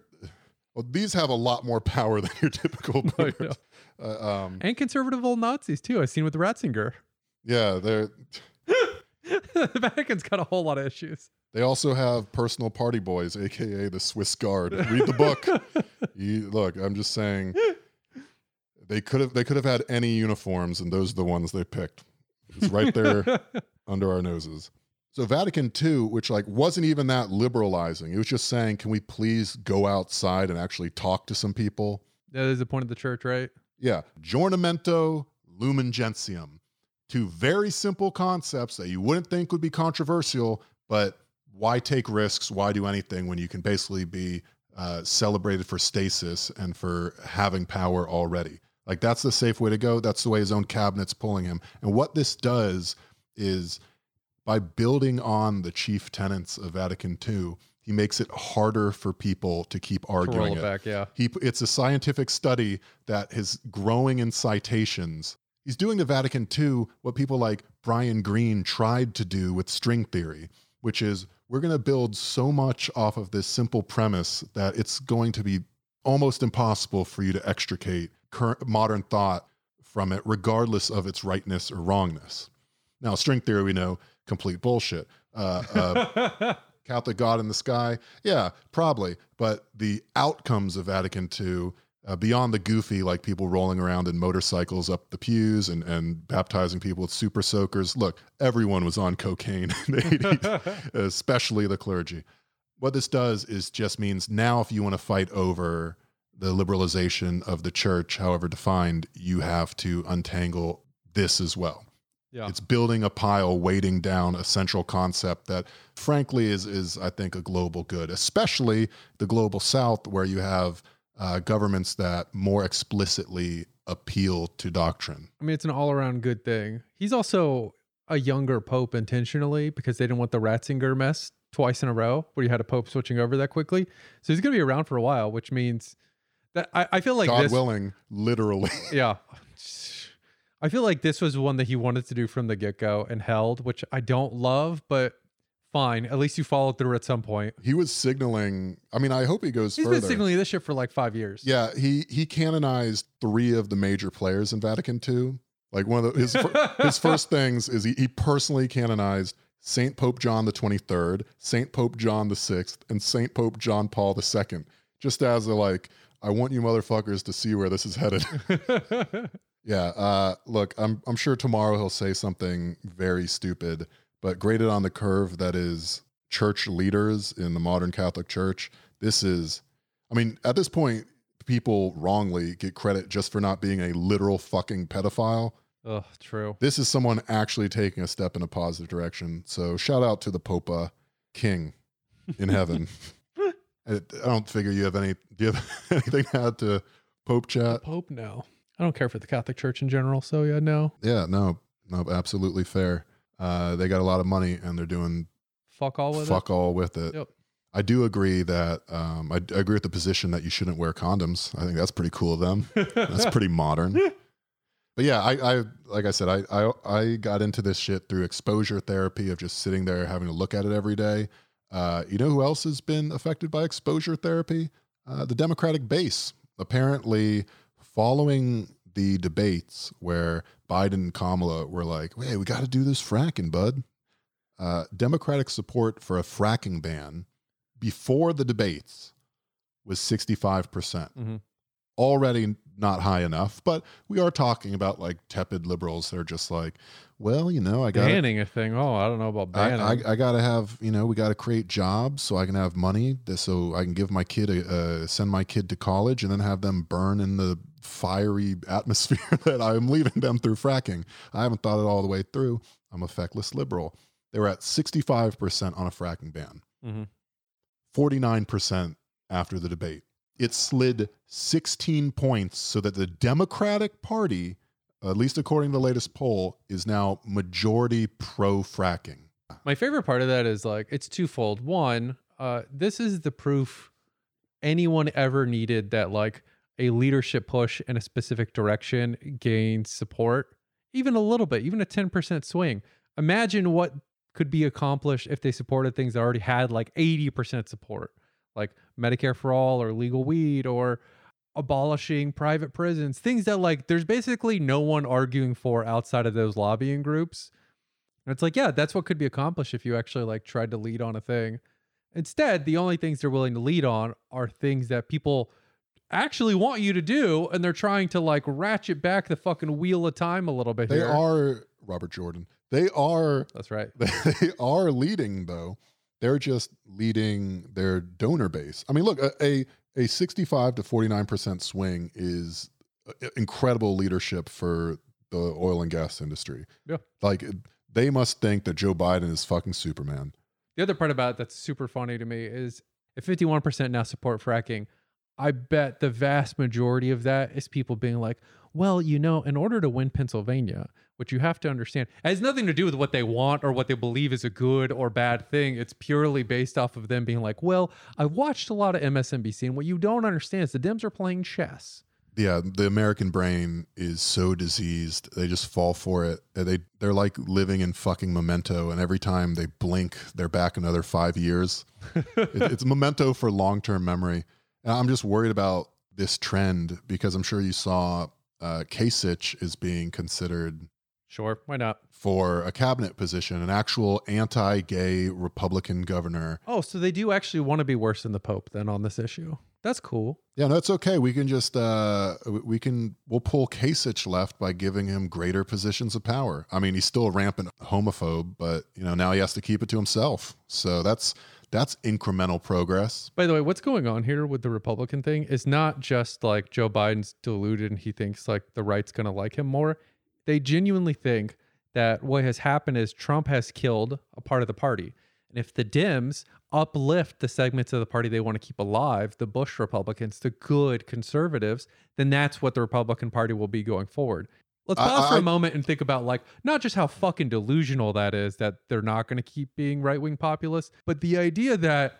well, these have a lot more power than your typical boomers. Uh, um, And conservative old Nazis too. I've seen with Ratzinger. yeah, they're the Vatican's got a whole lot of issues. they also have personal party boys, aka the Swiss Guard. Read the book. you, look, I'm just saying they could have they could have had any uniforms, and those are the ones they picked. It's right there under our noses. So Vatican II, which like wasn't even that liberalizing, it was just saying, can we please go outside and actually talk to some people? That is the point of the church, right? Yeah, Giornamento Lumen Gentium. Two very simple concepts that you wouldn't think would be controversial, but why take risks? Why do anything when you can basically be uh, celebrated for stasis and for having power already? Like, that's the safe way to go. That's the way his own cabinet's pulling him. And what this does is by building on the chief tenets of Vatican II, he makes it harder for people to keep To arguing it it. back, yeah. He, it's a scientific study that is growing in citations. He's doing the Vatican II what people like Brian Greene tried to do with string theory, which is we're going to build so much off of this simple premise that it's going to be almost impossible for you to extricate current modern thought from it, regardless of its rightness or wrongness. Now, string theory, we know, complete bullshit. Uh, uh, Catholic God in the sky? Yeah, probably. But the outcomes of Vatican II, uh, beyond the goofy, like people rolling around in motorcycles up the pews and, and baptizing people with super soakers, look, everyone was on cocaine in the 80s, especially the clergy. What this does is just means now if you want to fight over the liberalization of the church, however defined, you have to untangle this as well. Yeah. It's building a pile, weighting down a central concept that, frankly, is is I think a global good, especially the global South, where you have uh, governments that more explicitly appeal to doctrine. I mean, it's an all around good thing. He's also a younger pope intentionally because they didn't want the Ratzinger mess twice in a row where you had a pope switching over that quickly. So he's going to be around for a while, which means that I, I feel like God this. willing, literally. Yeah. I feel like this was one that he wanted to do from the get go and held, which I don't love, but fine. At least you followed through at some point. he was signaling. I mean, I hope he goes He's further. been signaling this shit for like five years. Yeah, he he canonized three of the major players in Vatican II. Like one of the, his his first things is he, he personally canonized Saint Pope John the Twenty Third, Saint Pope John the Sixth, and Saint Pope John Paul the Second. Just as a like, I want you motherfuckers to see where this is headed. yeah. Uh, look, I'm I'm sure tomorrow he'll say something very stupid, but graded on the curve that is church leaders in the modern Catholic Church. This is, I mean, at this point, people wrongly get credit just for not being a literal fucking pedophile. Oh, true. This is someone actually taking a step in a positive direction. So shout out to the Popa King in heaven. I don't figure you have any. Do you have anything to add to Pope chat? Pope, no. I don't care for the Catholic Church in general. So yeah, no. Yeah, no, no, absolutely fair. Uh, they got a lot of money and they're doing Fuck all with fuck all with it. Yep. I do agree that um, I, I agree with the position that you shouldn't wear condoms. I think that's pretty cool of them. That's pretty modern. But yeah, I, I like I said, I, I I got into this shit through exposure therapy of just sitting there having to look at it every day. Uh, you know who else has been affected by exposure therapy? Uh, the Democratic base. Apparently, following the debates where Biden and Kamala were like, "Hey, we got to do this fracking, bud." Uh, Democratic support for a fracking ban before the debates was sixty-five percent Mhm. already not high enough, but we are talking about like tepid liberals that are just like, well, you know, I got Banning a thing. Oh, I don't know about I, banning. I, I got to have, you know, we got to create jobs so I can have money, so I can give my kid, a, uh, send my kid to college, and then have them burn in the fiery atmosphere that I'm leaving them through fracking. I haven't thought it all the way through. I'm a feckless liberal. They were at 65% on a fracking ban. mm-hmm. 49% after the debate. It slid 16 points so that the Democratic Party, at least according to the latest poll, is now majority pro fracking. My favorite part of that is like it's twofold. One, uh, this is the proof anyone ever needed that like a leadership push in a specific direction gains support, even a little bit, even a 10% swing. Imagine what could be accomplished if they supported things that already had like 80% support, like Medicare for all or legal weed or abolishing private prisons, things that like there's basically no one arguing for outside of those lobbying groups. And it's like, yeah, that's what could be accomplished if you actually like tried to lead on a thing. Instead, the only things they're willing to lead on are things that people actually want you to do, and they're trying to like ratchet back the fucking wheel of time a little bit They here. are Robert Jordan. They are That's right. they are leading though. They're just leading their donor base. I mean, look, a a, a 65 to 49% swing is uh, incredible leadership for the oil and gas industry. Yeah. Like they must think that Joe Biden is fucking Superman. The other part about it that's super funny to me is if 51% now support fracking, I bet the vast majority of that is people being like, well, you know, in order to win Pennsylvania, what you have to understand has nothing to do with what they want or what they believe is a good or bad thing. It's purely based off of them being like, well, I watched a lot of MSNBC, and what you don't understand is the Dems are playing chess. Yeah, the American brain is so diseased. They just fall for it. They they're like living in fucking memento, and every time they blink, they're back another five years. it, it's memento for long term memory. And I'm just worried about this trend because I'm sure you saw uh, Kasich is being considered Sure, why not? for a cabinet position, an actual anti-gay Republican governor. Oh, so they do actually want to be worse than the Pope then on this issue. That's cool. Yeah, no, it's okay. We can just uh we can we'll pull Kasich left by giving him greater positions of power. I mean, he's still a rampant homophobe, but you know, now he has to keep it to himself. So that's that's incremental progress. By the way, what's going on here with the Republican thing is not just like Joe Biden's deluded and he thinks like the right's going to like him more. They genuinely think that what has happened is Trump has killed a part of the party. And if the Dems uplift the segments of the party they want to keep alive, the Bush Republicans, the good conservatives, then that's what the Republican Party will be going forward. Let's I- pause for I- a moment and think about like not just how fucking delusional that is that they're not going to keep being right wing populists, but the idea that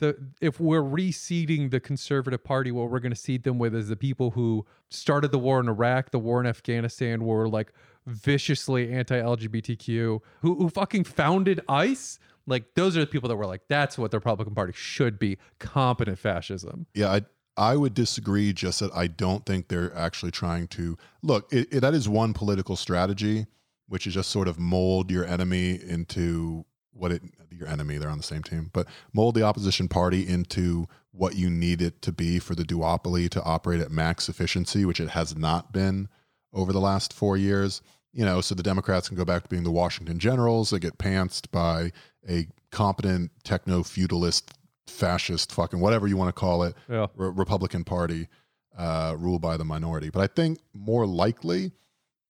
the if we're reseeding the conservative party, what we're going to seed them with is the people who started the war in Iraq, the war in Afghanistan, were like viciously anti-LGBTQ, who who fucking founded ICE. Like those are the people that were like, that's what the Republican Party should be: competent fascism. Yeah, I I would disagree. Just that I don't think they're actually trying to look. It, it, that is one political strategy, which is just sort of mold your enemy into what it your enemy. They're on the same team, but mold the opposition party into what you need it to be for the duopoly to operate at max efficiency, which it has not been over the last four years. You know, so the Democrats can go back to being the Washington Generals that get pantsed by a competent techno feudalist fascist fucking whatever you want to call it Yeah. Re- Republican Party uh, ruled by the minority. But I think more likely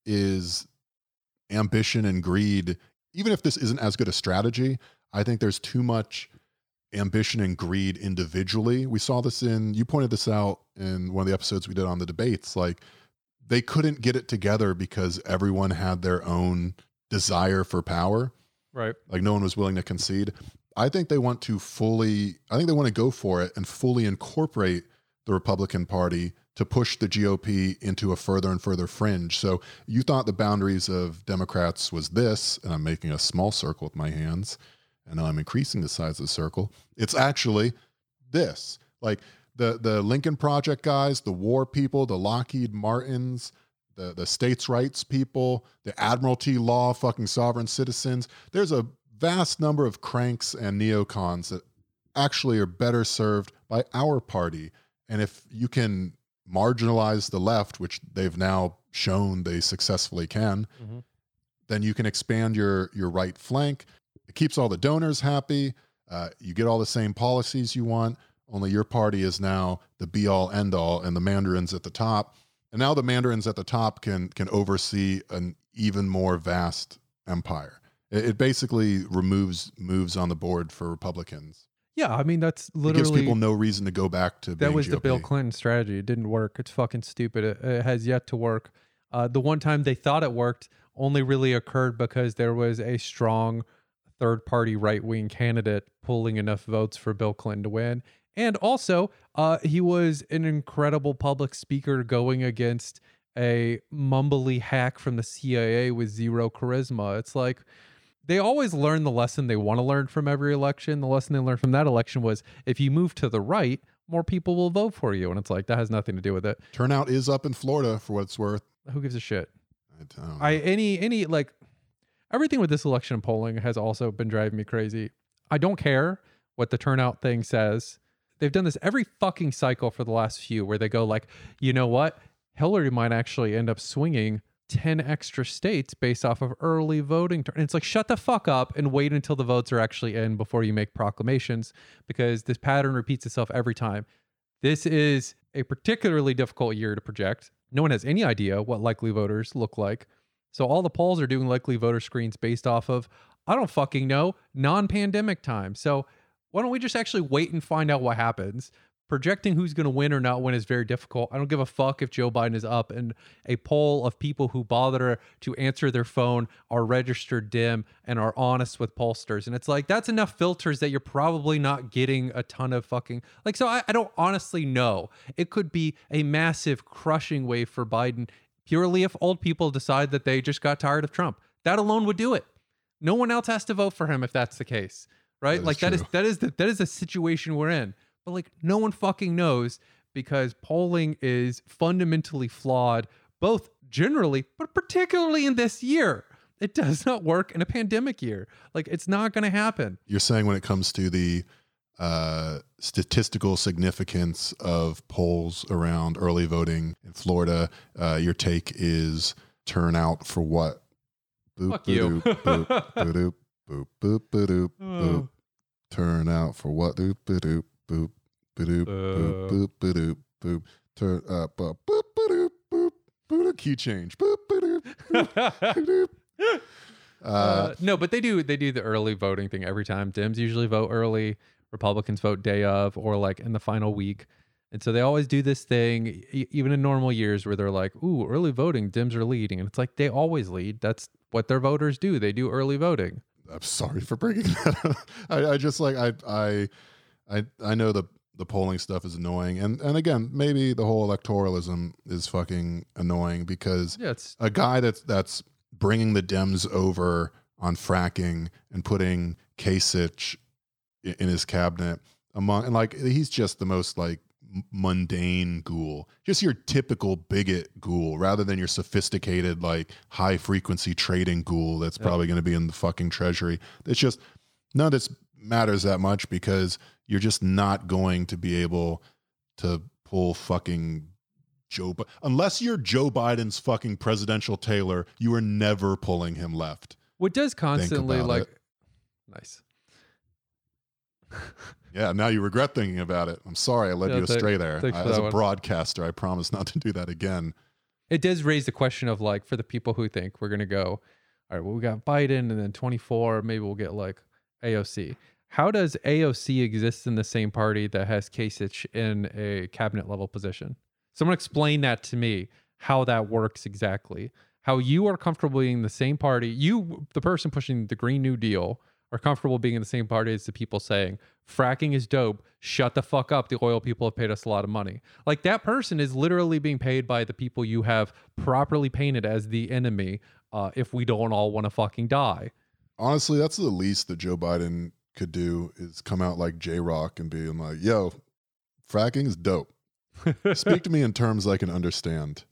is ambition and greed. Even if this isn't as good a strategy, I think there's too much ambition and greed individually. We saw this in, you pointed this out in one of the episodes we did on the debates. Like they couldn't get it together because everyone had their own desire for power. Right. Like no one was willing to concede. I think they want to fully, I think they want to go for it and fully incorporate the Republican Party to push the GOP into a further and further fringe. So you thought the boundaries of Democrats was this, and I'm making a small circle with my hands, and now I'm increasing the size of the circle. It's actually this. Like the the Lincoln Project guys, the war people, the Lockheed Martins, the the states' rights people, the Admiralty law, fucking sovereign citizens. There's a vast number of cranks and neocons that actually are better served by our party. And if you can marginalize the left, which they've now shown they successfully can, Mhm. then you can expand your your right flank. It keeps all the donors happy. Uh, you get all the same policies you want. Only your party is now the be all end all, and the mandarins at the top. And now the mandarins at the top can can oversee an even more vast empire. It, it basically removes moves on the board for Republicans. Yeah, I mean that's It gives people no reason to go back to that was the Bill Clinton strategy. It didn't work. It's fucking stupid. It, it has yet to work. Uh, the one time they thought it worked only really occurred because there was a strong third party right wing candidate pulling enough votes for Bill Clinton to win. And also, uh, he was an incredible public speaker going against a mumbly hack from the CIA with zero charisma. It's like they always learn the lesson they want to learn from every election. The lesson they learned from that election was if you move to the right, more people will vote for you. And it's like that has nothing to do with it. Turnout is up in Florida for what it's worth. Who gives a shit? I don't I any any like everything with this election polling has also been driving me crazy. I don't care what the turnout thing says. They've done this every fucking cycle for the last few where they go like, you know what? Hillary might actually end up swinging 10 extra states based off of early voting. And it's like, shut the fuck up and wait until the votes are actually in before you make proclamations because this pattern repeats itself every time. This is a particularly difficult year to project. No one has any idea what likely voters look like. So all the polls are doing likely voter screens based off of, I don't fucking know, non pandemic time. So why don't we just actually wait and find out what happens? Projecting who's going to win or not win is very difficult. I don't give a fuck if Joe Biden is up and a poll of people who bother to answer their phone are registered dim and are honest with pollsters. And it's like, that's enough filters that you're probably not getting a ton of fucking. Like, so I, I don't honestly know. It could be a massive crushing wave for Biden purely if old people decide that they just got tired of Trump. That alone would do it. No one else has to vote for him if that's the case, right? That like that is true. that is the that is the situation we're in. But like no one fucking knows because polling is fundamentally flawed, both generally, but particularly in this year. It does not work in a pandemic year. Like it's not going to happen. You're saying when it comes to the uh, statistical significance of polls around early voting in Florida, uh, your take is turnout for what? Boop, Fuck you. ba-doop, boop, ba-doop, boop, boop, ba-doop, boop. Turnout for what? Doop, ba-doop, boop, ba-doop, boop, Boo. boop, boop. Turn up, boop, boop, ba-doop, boop, boop, key change. Boop, ba-doop, boop. Uh, Uh, no, but they do they do the early voting thing every time. Dems usually vote early. Republicans vote day of or like in the final week. And so they always do this thing, e- even in normal years, where they're like, "Ooh, early voting, Dems are leading," and it's like they always lead. That's what their voters do. They do early voting. I'm sorry for bringing that up. I, I just like I I I I know the the polling stuff is annoying, and and again maybe the whole electoralism is fucking annoying because Yeah, it's a guy that's that's bringing the Dems over on fracking and putting Kasich in his cabinet among and like he's just the most like mundane ghoul. Just your typical bigot ghoul rather than your sophisticated like high frequency trading ghoul that's Yep. probably going to be in the fucking treasury. It's just none of this matters that much because you're just not going to be able to pull fucking Joe Bi- unless you're Joe Biden's fucking presidential tailor, you are never pulling him left. what does constantly like. it. Nice. Yeah, now you regret thinking about it. I'm sorry I led Yeah, you astray there. I- As a one. broadcaster, I promise not to do that again. it does raise the question of like for the people who think we're gonna go, all right, well we got Biden and then 24, maybe we'll get like AOC. How does AOC exist in the same party that has Kasich in a cabinet level position? Someone explain that to me, how that works exactly. How you are comfortable being in the same party, you, the person pushing the Green New Deal, are comfortable being in the same party as the people saying fracking is dope. Shut the fuck up. The oil people have paid us a lot of money. Like that person is literally being paid by the people you have properly painted as the enemy. Uh, if we don't all want to fucking die, Honestly, that's the least that Joe Biden could do is come out like J-Roc and being like, yo, fracking is dope. Speak to me in terms I can understand.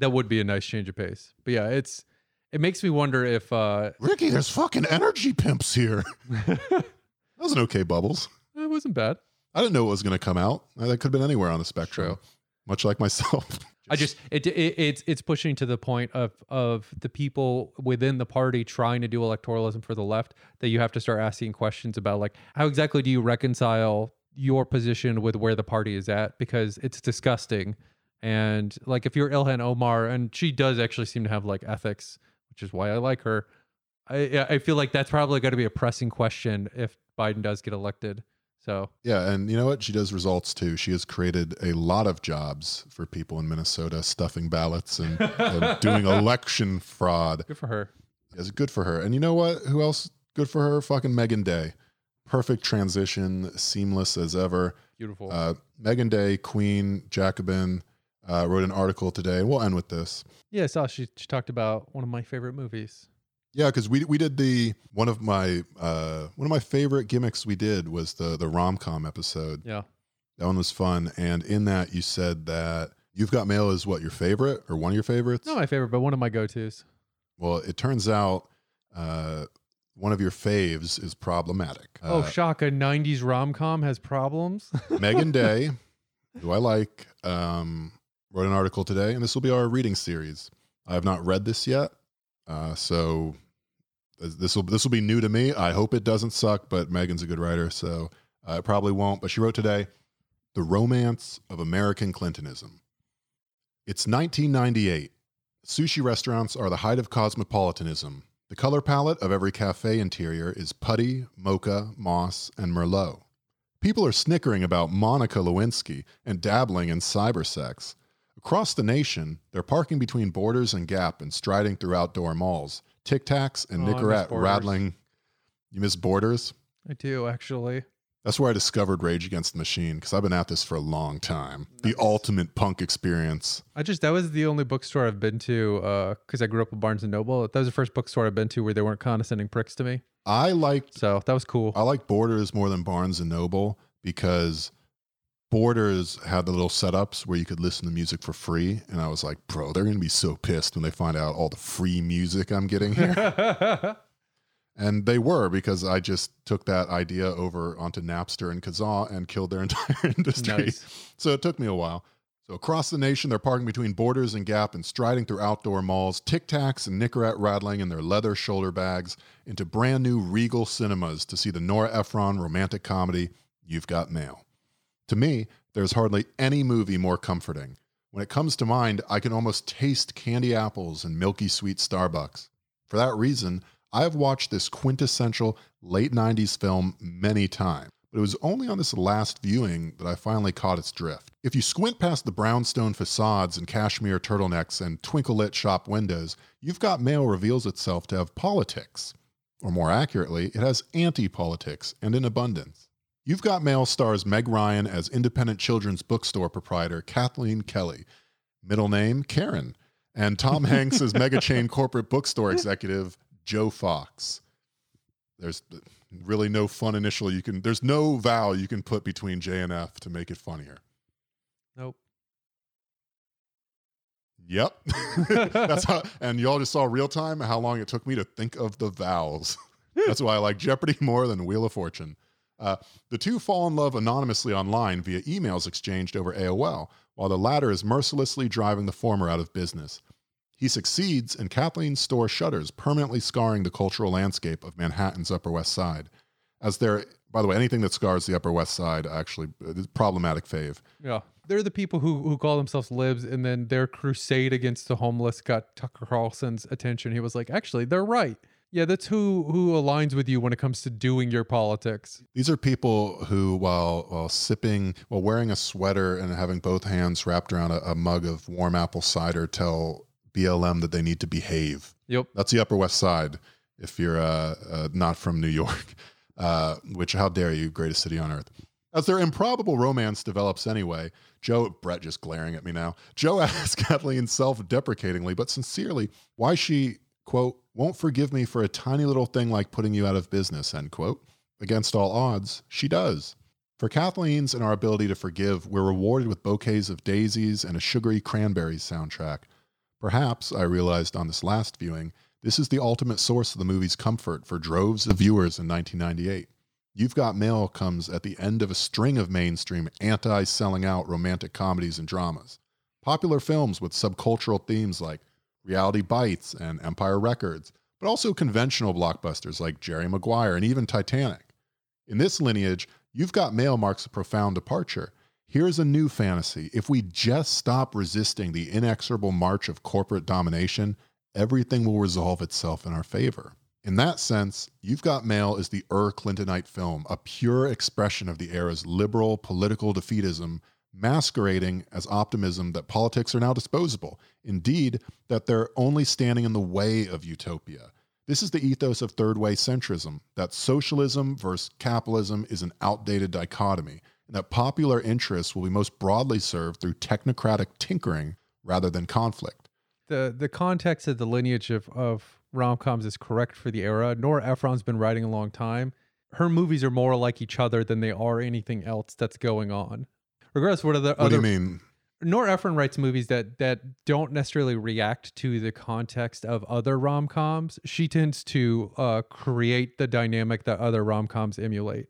that would be a nice change of pace. But yeah, it's it makes me wonder if uh, Ricky, there's fucking energy pimps here. that was an okay bubbles. it wasn't bad. I didn't know it was going to come out. That could have been anywhere on the spectrum, much like myself. I just it, it it's it's pushing to the point of of the people within the party trying to do electoralism for the left that you have to start asking questions about like how exactly do you reconcile your position with where the party is at? Because it's disgusting. And like if you're Ilhan Omar and she does actually seem to have like ethics which is why I like her I I feel like that's probably going to be a pressing question if Biden does get elected so Yeah, and you know what? She does results too. She has created a lot of jobs for people in Minnesota, stuffing ballots and, and doing election fraud. good for her It's good for her. And you know what? Who else good for her? Fucking Meagan Day. Perfect transition, seamless as ever. beautiful Uh, Meagan Day, Queen, Jacobin, uh, wrote an article today. We'll end with this. yeah I saw she she talked about one of my favorite movies Yeah, because we we did the one of my uh, one of my favorite gimmicks we did was the the rom com episode. yeah That one was fun. And in that, you said that You've Got Mail is what your favorite or one of your favorites? Not my favorite, but one of my go-tos. Well, it turns out uh, one of your faves is problematic. oh, Uh, shock! A '90s rom-com has problems. Meagan Day, who I like, um, wrote an article today, and this will be our reading series. I have not read this yet, uh, so this will this will be new to me. I hope it doesn't suck, but Meagan's a good writer, so uh, it probably won't. But she wrote today, "The Romance of American Clintonism." It's 1998. Sushi restaurants are the height of cosmopolitanism. The color palette of every cafe interior is putty, mocha, moss, and merlot. People are snickering about Monica Lewinsky and dabbling in cybersex. Across the nation, they're parking between Borders and Gap and striding through outdoor malls. Tic Tacs and Oh, Nicorette rattling. You miss Borders? I do actually. That's where I discovered Rage Against the Machine because I've been at this for a long time. The ultimate punk experience. I just that was the only bookstore I've been to uh, because I grew up with Barnes and Noble. That was the first bookstore I've been to where they weren't condescending pricks to me. I liked So that was cool. I like Borders more than Barnes and Noble because Borders had the little setups where you could listen to music for free, and I was like, bro, they're gonna be so pissed when they find out all the free music I'm getting here. and they were because I just took that idea over onto Napster and Kazaa and killed their entire industry. nice. So it took me a while. So across the nation, they're parking between Borders and Gap and striding through outdoor malls, Tic Tacs and Nicorette rattling in their leather shoulder bags into brand new Regal cinemas to see the Nora Ephron romantic comedy, You've Got Mail. To me, there's hardly any movie more comforting. When it comes to mind, I can almost taste candy apples and milky sweet Starbucks. For that reason, I have watched this quintessential late 90s film many times. but it was only on this last viewing that I finally caught its drift. If you squint past the brownstone facades and cashmere turtlenecks and twinkle lit shop windows, You've Got Mail reveals itself to have politics. Or more accurately, it has anti politics and in abundance. You've Got Mail stars Meg Ryan as independent children's bookstore proprietor Kathleen Kelly, middle name Karen, and Tom Hanks as mega chain corporate bookstore executive Joe Fox. There's really no fun initial you can there's no vowel you can put between J and F to make it funnier. Nope. Yep. That's how and y'all just saw real time how long it took me to think of the vowels. That's why I like Jeopardy more than Wheel of Fortune. Uh, the two fall in love anonymously online via emails exchanged over AOL, while the latter is mercilessly driving the former out of business. He succeeds, and Kathleen's store shutters, permanently scarring the cultural landscape of Manhattan's Upper West Side. As there, by the way, anything that scars the Upper West Side actually is problematic fave. Yeah. They're the people who, who call themselves libs, and then their crusade against the homeless got Tucker Carlson's attention. He was like, actually, they're right. Yeah, that's who who aligns with you when it comes to doing your politics. These are people who, while while sipping, while wearing a sweater and having both hands wrapped around a, a mug of warm apple cider, tell BLM that they need to behave. Yep. That's the Upper West Side. If you're uh, uh, not from New York, uh, which how dare you, greatest city on earth. As their improbable romance develops anyway, Joe, Brett just glaring at me now. Joe asks Kathleen self deprecatingly but sincerely why she, quote, won't forgive me for a tiny little thing like putting you out of business, end quote. Against all odds, she does. For Kathleen's and our ability to forgive, we're rewarded with bouquets of daisies and a sugary cranberries soundtrack. Perhaps, I realized on this last viewing, this is the ultimate source of the movie's comfort for droves of viewers in 1998. You've Got Mail comes at the end of a string of mainstream anti selling out romantic comedies and dramas. Popular films with subcultural themes like Reality Bites and Empire Records, but also conventional blockbusters like Jerry Maguire and even Titanic. In this lineage, You've Got Mail marks a profound departure. Here's a new fantasy. If we just stop resisting the inexorable march of corporate domination, everything will resolve itself in our favor. In that sense, You've Got Mail is the Ur Clintonite film, a pure expression of the era's liberal political defeatism, masquerading as optimism that politics are now disposable. Indeed, that they're only standing in the way of utopia. This is the ethos of third way centrism that socialism versus capitalism is an outdated dichotomy, and that popular interests will be most broadly served through technocratic tinkering rather than conflict. The the context of the lineage of, of rom coms is correct for the era. Nora Ephron's been writing a long time. Her movies are more like each other than they are anything else that's going on. Regardless, what are the What other do you mean? Nora Ephron writes movies that that don't necessarily react to the context of other rom coms. She tends to uh, create the dynamic that other rom coms emulate.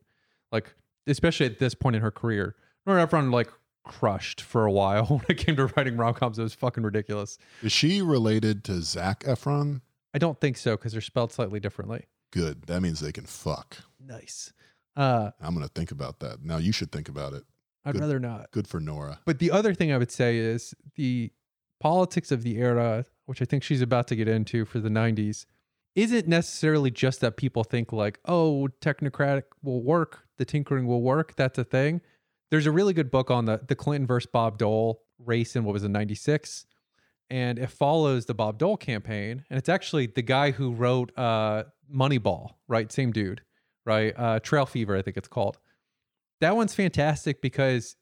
Like especially at this point in her career, Nora Ephron like crushed for a while when it came to writing rom coms. It was fucking ridiculous. Is she related to Zac Efron? I don't think so because they're spelled slightly differently. Good. That means they can fuck. Nice. Uh, I'm going to think about that. Now you should think about it. I'd Good. rather not. Good for Nora. But the other thing I would say is the politics of the era, which I think she's about to get into for the 90s, isn't necessarily just that people think like, oh, technocratic will work, the tinkering will work. That's a thing. There's a really good book on the the Clinton versus Bob Dole race in what was in 96. And it follows the Bob Dole campaign. And it's actually the guy who wrote uh Moneyball, right? Same dude, right? Uh Trail Fever, I think it's called. That one's fantastic because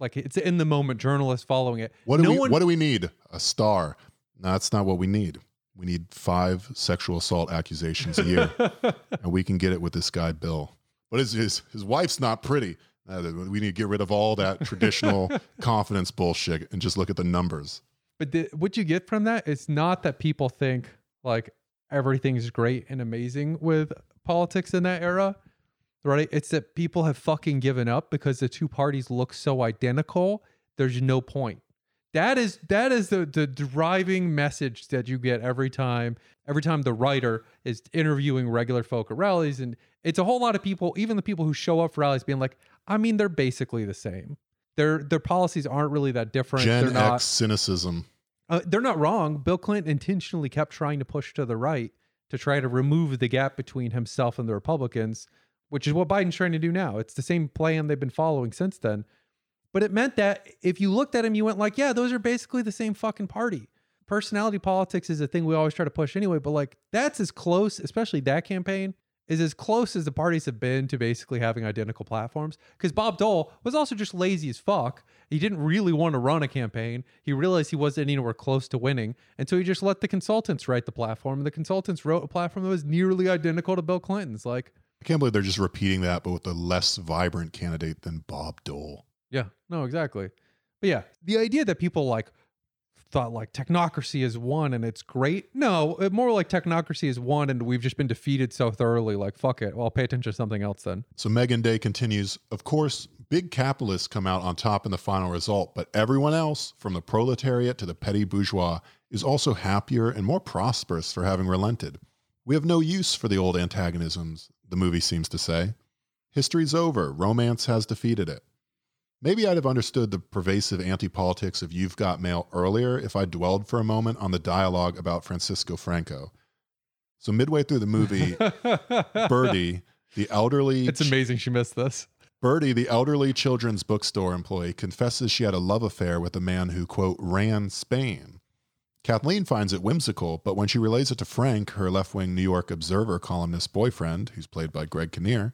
like it's in the moment journalist following it. What do No we one- what do we need? A star. No, that's not what we need. We need five sexual assault accusations a year. and we can get it with this guy Bill. But his his, his wife's not pretty. Uh, we need to get rid of all that traditional confidence bullshit and just look at the numbers. But the, what you get from that is not that people think like everything's great and amazing with politics in that era, right? It's that people have fucking given up because the two parties look so identical. There's no point. That is that is the the driving message that you get every time every time the writer is interviewing regular folk at rallies and it's a whole lot of people even the people who show up for rallies being like I mean they're basically the same. Their their policies aren't really that different. Gen they're not X cynicism. uh, they're not wrong. Bill Clinton intentionally kept trying to push to the right to try to remove the gap between himself and the Republicans which is what Biden's trying to do now. It's the same plan they've been following since then. But it meant that if you looked at him, you went like, yeah, those are basically the same fucking party. Personality politics is a thing we always try to push anyway, but like that's as close, especially that campaign, is as close as the parties have been to basically having identical platforms. Because Bob Dole was also just lazy as fuck. He didn't really want to run a campaign. He realized he wasn't anywhere close to winning. And so he just let the consultants write the platform. And the consultants wrote a platform that was nearly identical to Bill Clinton's. Like, I can't believe they're just repeating that, but with a less vibrant candidate than Bob Dole. Yeah, no, exactly. But yeah, the idea that people like thought like technocracy is won and it's great. No, it more like technocracy is won and we've just been defeated so thoroughly. Like, fuck it. Well, I'll pay attention to something else then. So Meagan Day continues Of course, big capitalists come out on top in the final result, but everyone else, from the proletariat to the petty bourgeois, is also happier and more prosperous for having relented. We have no use for the old antagonisms, the movie seems to say. History's over, romance has defeated it. Maybe I'd have understood the pervasive anti politics of You've Got Mail earlier if I dwelled for a moment on the dialogue about Francisco Franco. So, midway through the movie, Birdie, the elderly. It's amazing she missed this. Birdie, the elderly children's bookstore employee, confesses she had a love affair with a man who, quote, ran Spain. Kathleen finds it whimsical, but when she relays it to Frank, her left wing New York Observer columnist boyfriend, who's played by Greg Kinnear,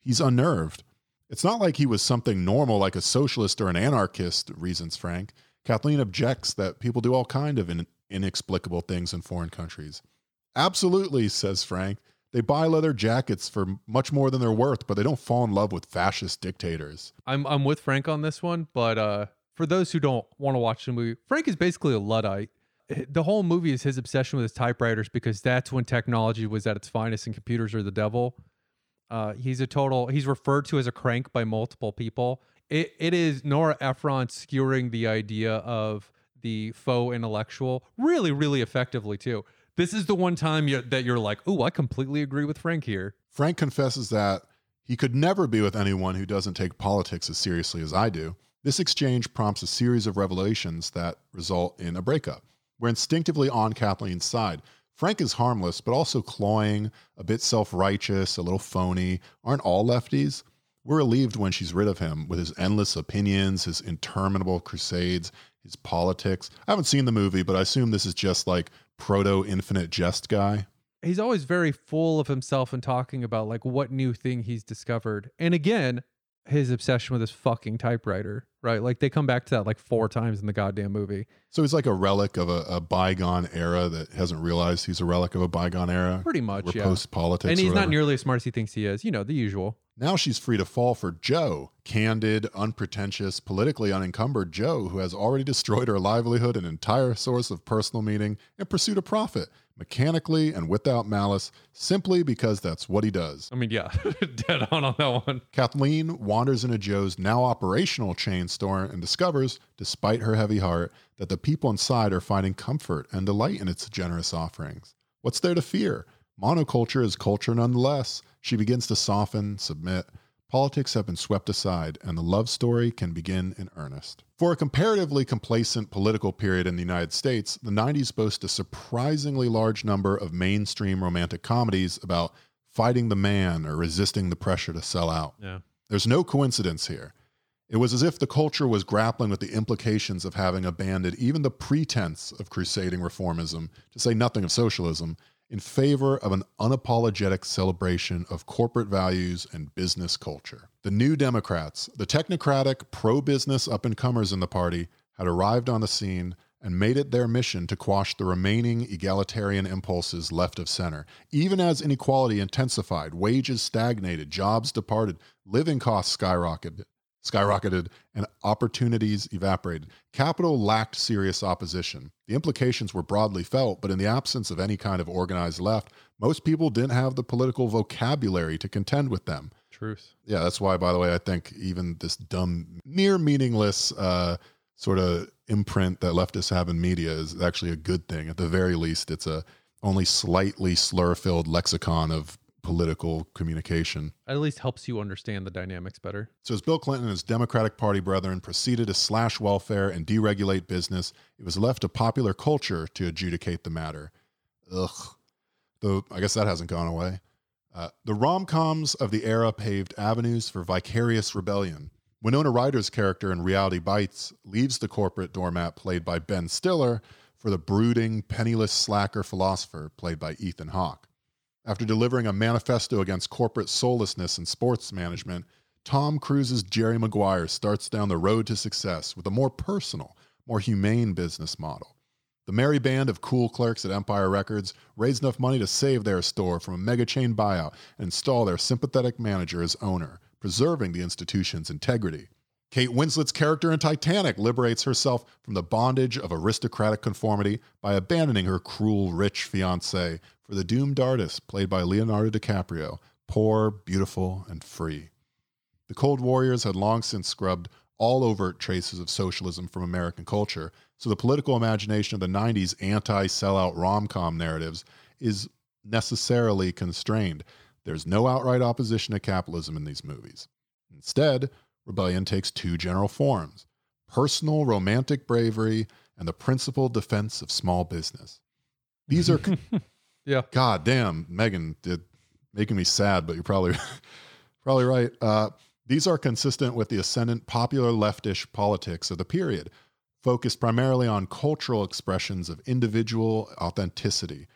he's unnerved. It's not like he was something normal like a socialist or an anarchist, reasons Frank. Kathleen objects that people do all kind of in, inexplicable things in foreign countries. Absolutely, says Frank. They buy leather jackets for much more than they're worth, but they don't fall in love with fascist dictators. I'm I'm with Frank on this one, but uh, for those who don't want to watch the movie, Frank is basically a luddite. The whole movie is his obsession with his typewriters because that's when technology was at its finest and computers are the devil. Uh, he's a total. He's referred to as a crank by multiple people. It it is Nora Ephron skewering the idea of the faux intellectual really, really effectively too. This is the one time you, that you're like, oh, I completely agree with Frank here. Frank confesses that he could never be with anyone who doesn't take politics as seriously as I do. This exchange prompts a series of revelations that result in a breakup. We're instinctively on Kathleen's side. Frank is harmless, but also cloying, a bit self righteous, a little phony. Aren't all lefties? We're relieved when she's rid of him with his endless opinions, his interminable crusades, his politics. I haven't seen the movie, but I assume this is just like proto infinite jest guy. He's always very full of himself and talking about like what new thing he's discovered. And again, his obsession with his fucking typewriter, right? Like they come back to that like four times in the goddamn movie. So he's like a relic of a, a bygone era that hasn't realized he's a relic of a bygone era. Pretty much, We're yeah. post politics. and he's not nearly as smart as he thinks he is. You know, the usual. Now she's free to fall for Joe, candid, unpretentious, politically unencumbered Joe, who has already destroyed her livelihood, an entire source of personal meaning, in pursuit of profit, mechanically and without malice, simply because that's what he does. I mean, yeah, dead on on that one. Kathleen wanders into Joe's now operational chain store and discovers, despite her heavy heart, that the people inside are finding comfort and delight in its generous offerings. What's there to fear? Monoculture is culture nonetheless. She begins to soften, submit. Politics have been swept aside, and the love story can begin in earnest. For a comparatively complacent political period in the United States, the 90s boast a surprisingly large number of mainstream romantic comedies about fighting the man or resisting the pressure to sell out. Yeah. There's no coincidence here. It was as if the culture was grappling with the implications of having abandoned even the pretense of crusading reformism, to say nothing of socialism, in favor of an unapologetic celebration of corporate values and business culture. The New Democrats, the technocratic, pro business up and comers in the party, had arrived on the scene and made it their mission to quash the remaining egalitarian impulses left of center. Even as inequality intensified, wages stagnated, jobs departed, living costs skyrocketed, skyrocketed and opportunities evaporated. Capital lacked serious opposition. The implications were broadly felt, but in the absence of any kind of organized left, most people didn't have the political vocabulary to contend with them. Truth. Yeah, that's why, by the way, I think even this dumb, near meaningless uh, sort of imprint that leftists have in media is actually a good thing. At the very least, it's a only slightly slur-filled lexicon of political communication. At least helps you understand the dynamics better. So as Bill Clinton and his Democratic Party brethren proceeded to slash welfare and deregulate business, it was left to popular culture to adjudicate the matter. Ugh. Though I guess that hasn't gone away. Uh, the rom coms of the era paved avenues for vicarious rebellion. Winona Ryder's character in Reality Bites leaves the corporate doormat, played by Ben Stiller, for the brooding, penniless slacker philosopher, played by Ethan Hawke. After delivering a manifesto against corporate soullessness in sports management, Tom Cruise's Jerry Maguire starts down the road to success with a more personal, more humane business model. The merry band of cool clerks at Empire Records raised enough money to save their store from a mega chain buyout and install their sympathetic manager as owner, preserving the institution's integrity. Kate Winslet's character in Titanic liberates herself from the bondage of aristocratic conformity by abandoning her cruel, rich fiance for the doomed artist played by Leonardo DiCaprio, poor, beautiful, and free. The Cold Warriors had long since scrubbed all overt traces of socialism from American culture, so the political imagination of the 90s anti sellout rom com narratives is necessarily constrained. There's no outright opposition to capitalism in these movies. Instead, rebellion takes two general forms personal romantic bravery and the principled defense of small business. These are, Yeah. God damn, Meagan did making me sad, but you're probably probably right. Uh, these are consistent with the ascendant popular leftish politics of the period, focused primarily on cultural expressions of individual authenticity,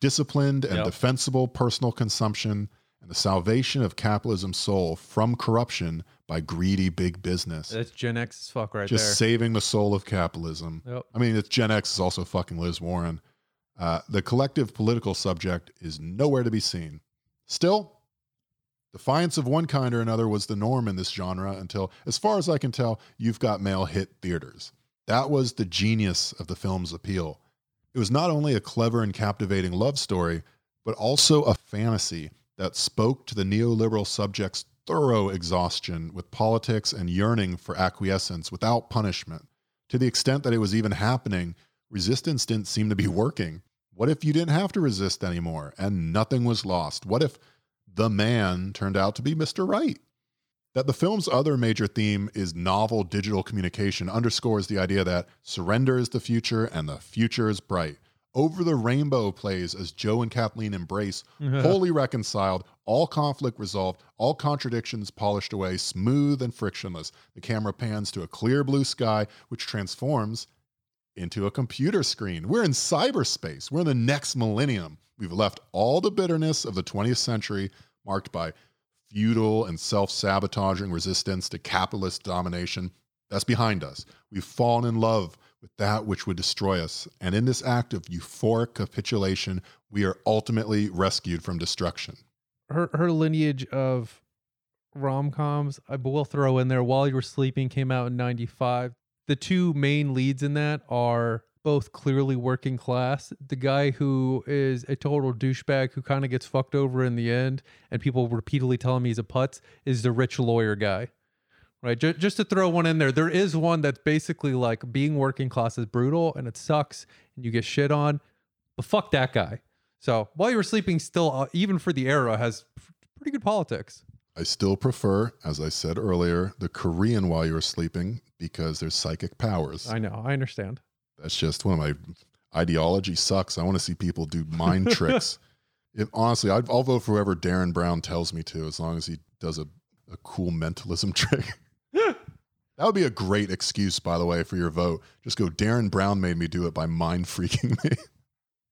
disciplined and Yep. defensible personal consumption, and the salvation of capitalism's soul from corruption by greedy big business. That's Gen X as fuck right Just there. saving the soul of capitalism. Yep. I mean, it's Gen X is also fucking Liz Warren. Uh, the collective political subject is nowhere to be seen. Still, defiance of one kind or another was the norm in this genre until, as far as I can tell, You've Got Mail hit theaters. That was the genius of the film's appeal. It was not only a clever and captivating love story, but also a fantasy that spoke to the neoliberal subject's thorough exhaustion with politics and yearning for acquiescence without punishment. To the extent that it was even happening, resistance didn't seem to be working. What if you didn't have to resist anymore and nothing was lost? What if the man turned out to be Mr. Right? That the film's other major theme is novel digital communication underscores the idea that surrender is the future and the future is bright. Over the Rainbow plays as Joe and Kathleen embrace, wholly reconciled, all conflict resolved, all contradictions polished away, smooth and frictionless. The camera pans to a clear blue sky, which transforms into a computer screen. We're in cyberspace. We're in the next millennium. We've left all the bitterness of the 20th century, marked by feudal and self sabotaging resistance to capitalist domination. That's behind us. We've fallen in love with that which would destroy us. And in this act of euphoric capitulation, we are ultimately rescued from destruction. her her lineage of rom coms, I will throw in there. While You Were Sleeping came out in '95. The two main leads in that are both clearly working class. The guy who is a total douchebag who kind of gets fucked over in the end, and people repeatedly tell him he's a putz, is the rich lawyer guy. Right, just, just to throw one in there, there is one that's basically like being working class is brutal and it sucks and you get shit on, but fuck that guy. So while you were sleeping, still uh, even for the era has pretty good politics. I still prefer, as I said earlier, the Korean while you're sleeping because there's psychic powers. I know, I understand. That's just one of my ideology sucks. I want to see people do mind tricks. If honestly, I'd, I'll vote for whoever Derren Brown tells me to, as long as he does a, a cool mentalism trick. that would be a great excuse, by the way, for your vote. Just go, Derren Brown made me do it by mind freaking me.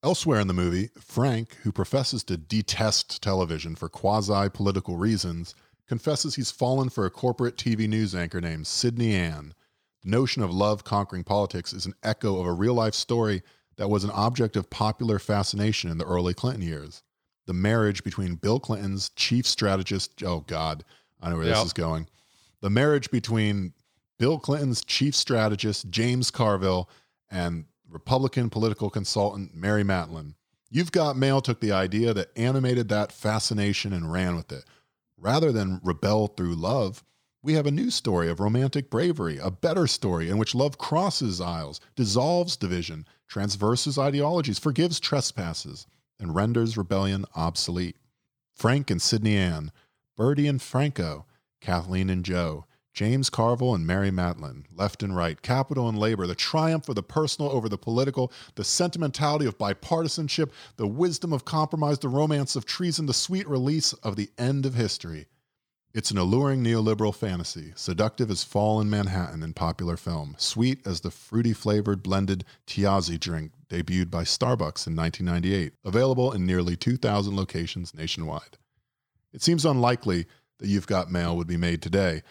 Elsewhere in the movie, Frank, who professes to detest television for quasi political reasons, confesses he's fallen for a corporate TV news anchor named Sydney Ann. The notion of love conquering politics is an echo of a real life story that was an object of popular fascination in the early Clinton years. The marriage between Bill Clinton's chief strategist, oh God, I know where this is going. The marriage between Bill Clinton's chief strategist, James Carville, and Republican political consultant, Mary Matalin. You've Got Mail took the idea that animated that fascination and ran with it. Rather than rebel through love, we have a new story of romantic bravery, a better story in which love crosses aisles, dissolves division, transverses ideologies, forgives trespasses, and renders rebellion obsolete. Frank and Sydney Ann, Birdie and Franco, Kathleen and Joe, James Carville and Mary Matalin, left and right, capital and labor, the triumph of the personal over the political, the sentimentality of bipartisanship, the wisdom of compromise, the romance of treason, the sweet release of the end of history. It's an alluring neoliberal fantasy, seductive as fall in Manhattan in popular film, sweet as the fruity flavored blended Tiazzi drink debuted by Starbucks in 1998, available in nearly 2,000 locations nationwide. It seems unlikely that You've Got Mail would be made today,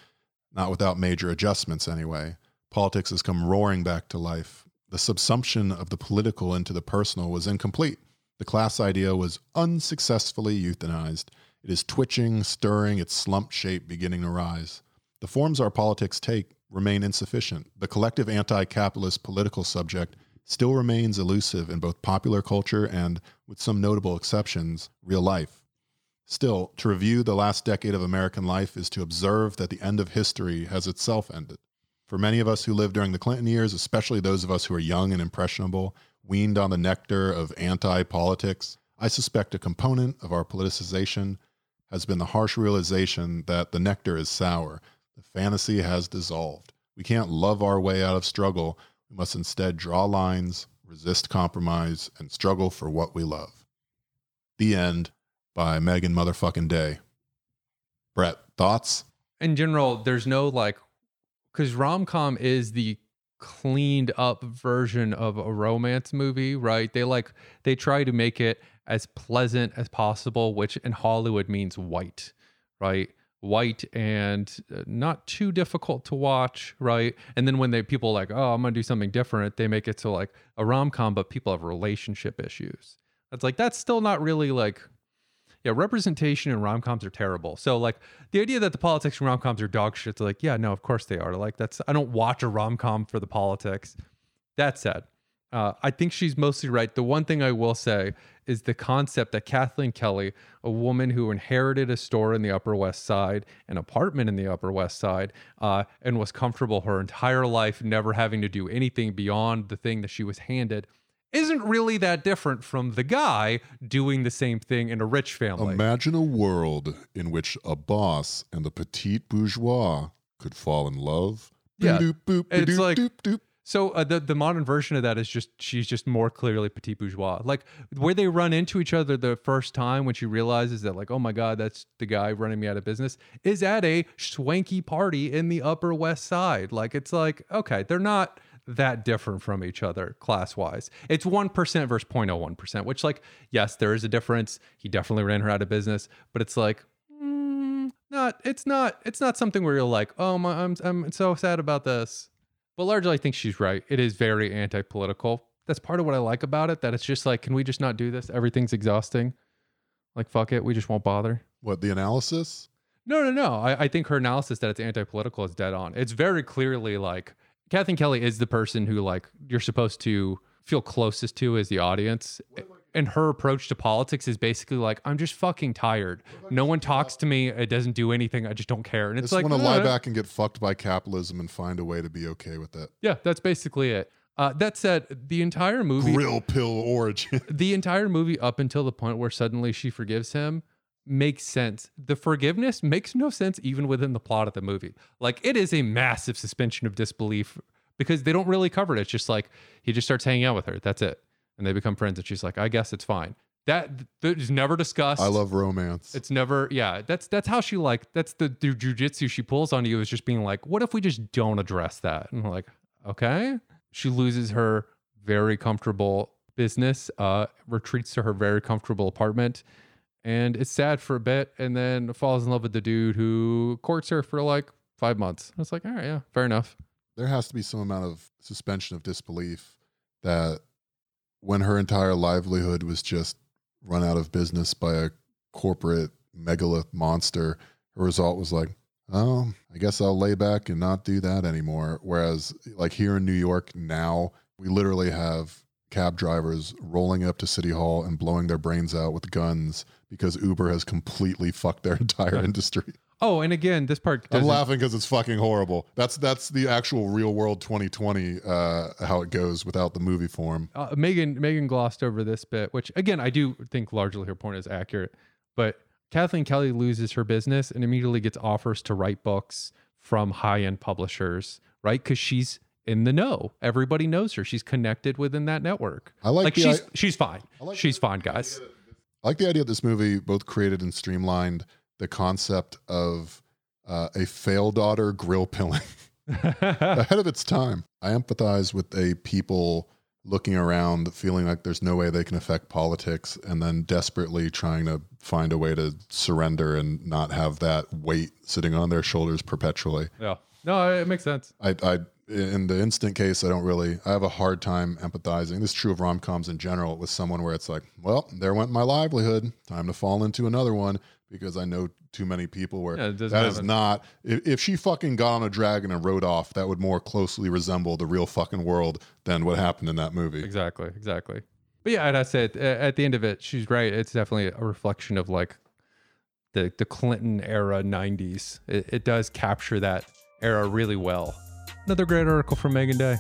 not without major adjustments anyway. Politics has come roaring back to life. The subsumption of the political into the personal was incomplete. The class idea was unsuccessfully euthanized. It is twitching, stirring, its slumped shape beginning to rise. The forms our politics take remain insufficient. The collective anti capitalist political subject still remains elusive in both popular culture and, with some notable exceptions, real life. Still, to review the last decade of American life is to observe that the end of history has itself ended. For many of us who lived during the Clinton years, especially those of us who are young and impressionable, weaned on the nectar of anti politics, I suspect a component of our politicization has been the harsh realization that the nectar is sour, the fantasy has dissolved. We can't love our way out of struggle. We must instead draw lines, resist compromise, and struggle for what we love. The end by Meagan Motherfucking Day. Brett, thoughts? in general, there's no like, because rom com is the cleaned up version of a romance movie, right? They like, they try to make it as pleasant as possible, which in Hollywood means white, right? White and uh, not too difficult to watch, right? And then when they people like, oh, I'm gonna do something different, they make it so like a rom com, but people have relationship issues. It's like that's still not really like yeah, representation in rom coms are terrible. So like the idea that the politics in rom coms are dog shit, like, yeah, no, of course they are. Like that's I don't watch a rom com for the politics. That said, uh, I think she's mostly right. The one thing I will say is the concept that Kathleen Kelly, a woman who inherited a store in the Upper West Side, an apartment in the Upper West Side, uh, and was comfortable her entire life, never having to do anything beyond the thing that she was handed, isn't really that different from the guy doing the same thing in a rich family. Imagine a world in which a boss and the petite bourgeois could fall in love. Yeah, Boop, boop, it's doop, like- doop, doop. So uh, the the modern version of that is just she's just more clearly petit bourgeois. Like where they run into each other the first time when she realizes that like oh my god that's the guy running me out of business is at a swanky party in the Upper West Side. Like it's like okay they're not that different from each other class wise. It's one percent versus 0.01 percent, which like yes there is a difference. He definitely ran her out of business, but it's like. mm, Not, it's not, it's not something where you're like, oh my, I'm, I'm so sad about this. But largely, I think she's right. It is very anti political. That's part of what I like about it. That it's just like, can we just not do this? Everything's exhausting. Like, fuck it. We just won't bother. What, the analysis? No, no, no. I, I think her analysis that it's anti political is dead on. It's very clearly like Kathleen Kelly is the person who, like, you're supposed to feel closest to as the audience. And her approach to politics is basically like, I'm just fucking tired. No one talks to me. It doesn't do anything. I just don't care. And it's like, I just like, want to lie "Uh, back and get fucked by capitalism and find a way to be okay with that. Yeah, that's basically it. Uh, that said, the entire movie, Grill pill origin. the entire movie up until the point where suddenly she forgives him makes sense. The forgiveness makes no sense even within the plot of the movie. Like it is a massive suspension of disbelief because they don't really cover it. It's just like he just starts hanging out with her. That's it. And they become friends and she's like, "I guess it's fine." That that is never discussed. I love romance. It's never, yeah. That's that's how she like. That's the, the jujitsu she pulls on you is just being like, what if we just don't address that? And like, okay. She loses her very comfortable business, uh, retreats to her very comfortable apartment, and it's sad for a bit, and then falls in love with the dude who courts her for like five months. It's like, all right, yeah, fair enough. there has to be some amount of suspension of disbelief that when her entire livelihood was just run out of business by a corporate megalith monster, her result was like, oh, I guess I'll lay back and not do that anymore. Whereas, like here in New York now, we literally have cab drivers rolling up to City Hall and blowing their brains out with guns because Uber has completely fucked their entire industry. Oh, and again, this part I'm laughing because it's fucking horrible. That's that's the actual real world 2020 uh, how it goes without the movie form. uh, Meagan Meagan glossed over this bit, which again I do think largely her point is accurate. But Kathleen Kelly loses her business and immediately gets offers to write books from high end publishers, right? Because she's in the know. Everybody knows her. She's connected within that network. I like, Like she's I, she's fine. like she's fine, guys. I like the idea that this movie both created and streamlined the concept of uh, a fail daughter grill pilling ahead of its time. I empathize with a people looking around, feeling like there's no way they can affect politics, and then desperately trying to find a way to surrender and not have that weight sitting on their shoulders perpetually. yeah. No, it makes sense. I, I, in the instant case, I don't really. I have a hard time empathizing. This is true of rom coms in general. With someone where it's like, well, there went my livelihood. Time to fall into another one because I know too many people where Yeah, that is not. If, if she fucking got on a dragon and rode off, that would more closely resemble the real fucking world than what happened in that movie. Exactly, exactly. But yeah, and I said at the end of it, she's right. It's definitely a reflection of like the the Clinton era '90s. It, it does capture that era really well. Another great article from Meagan Day.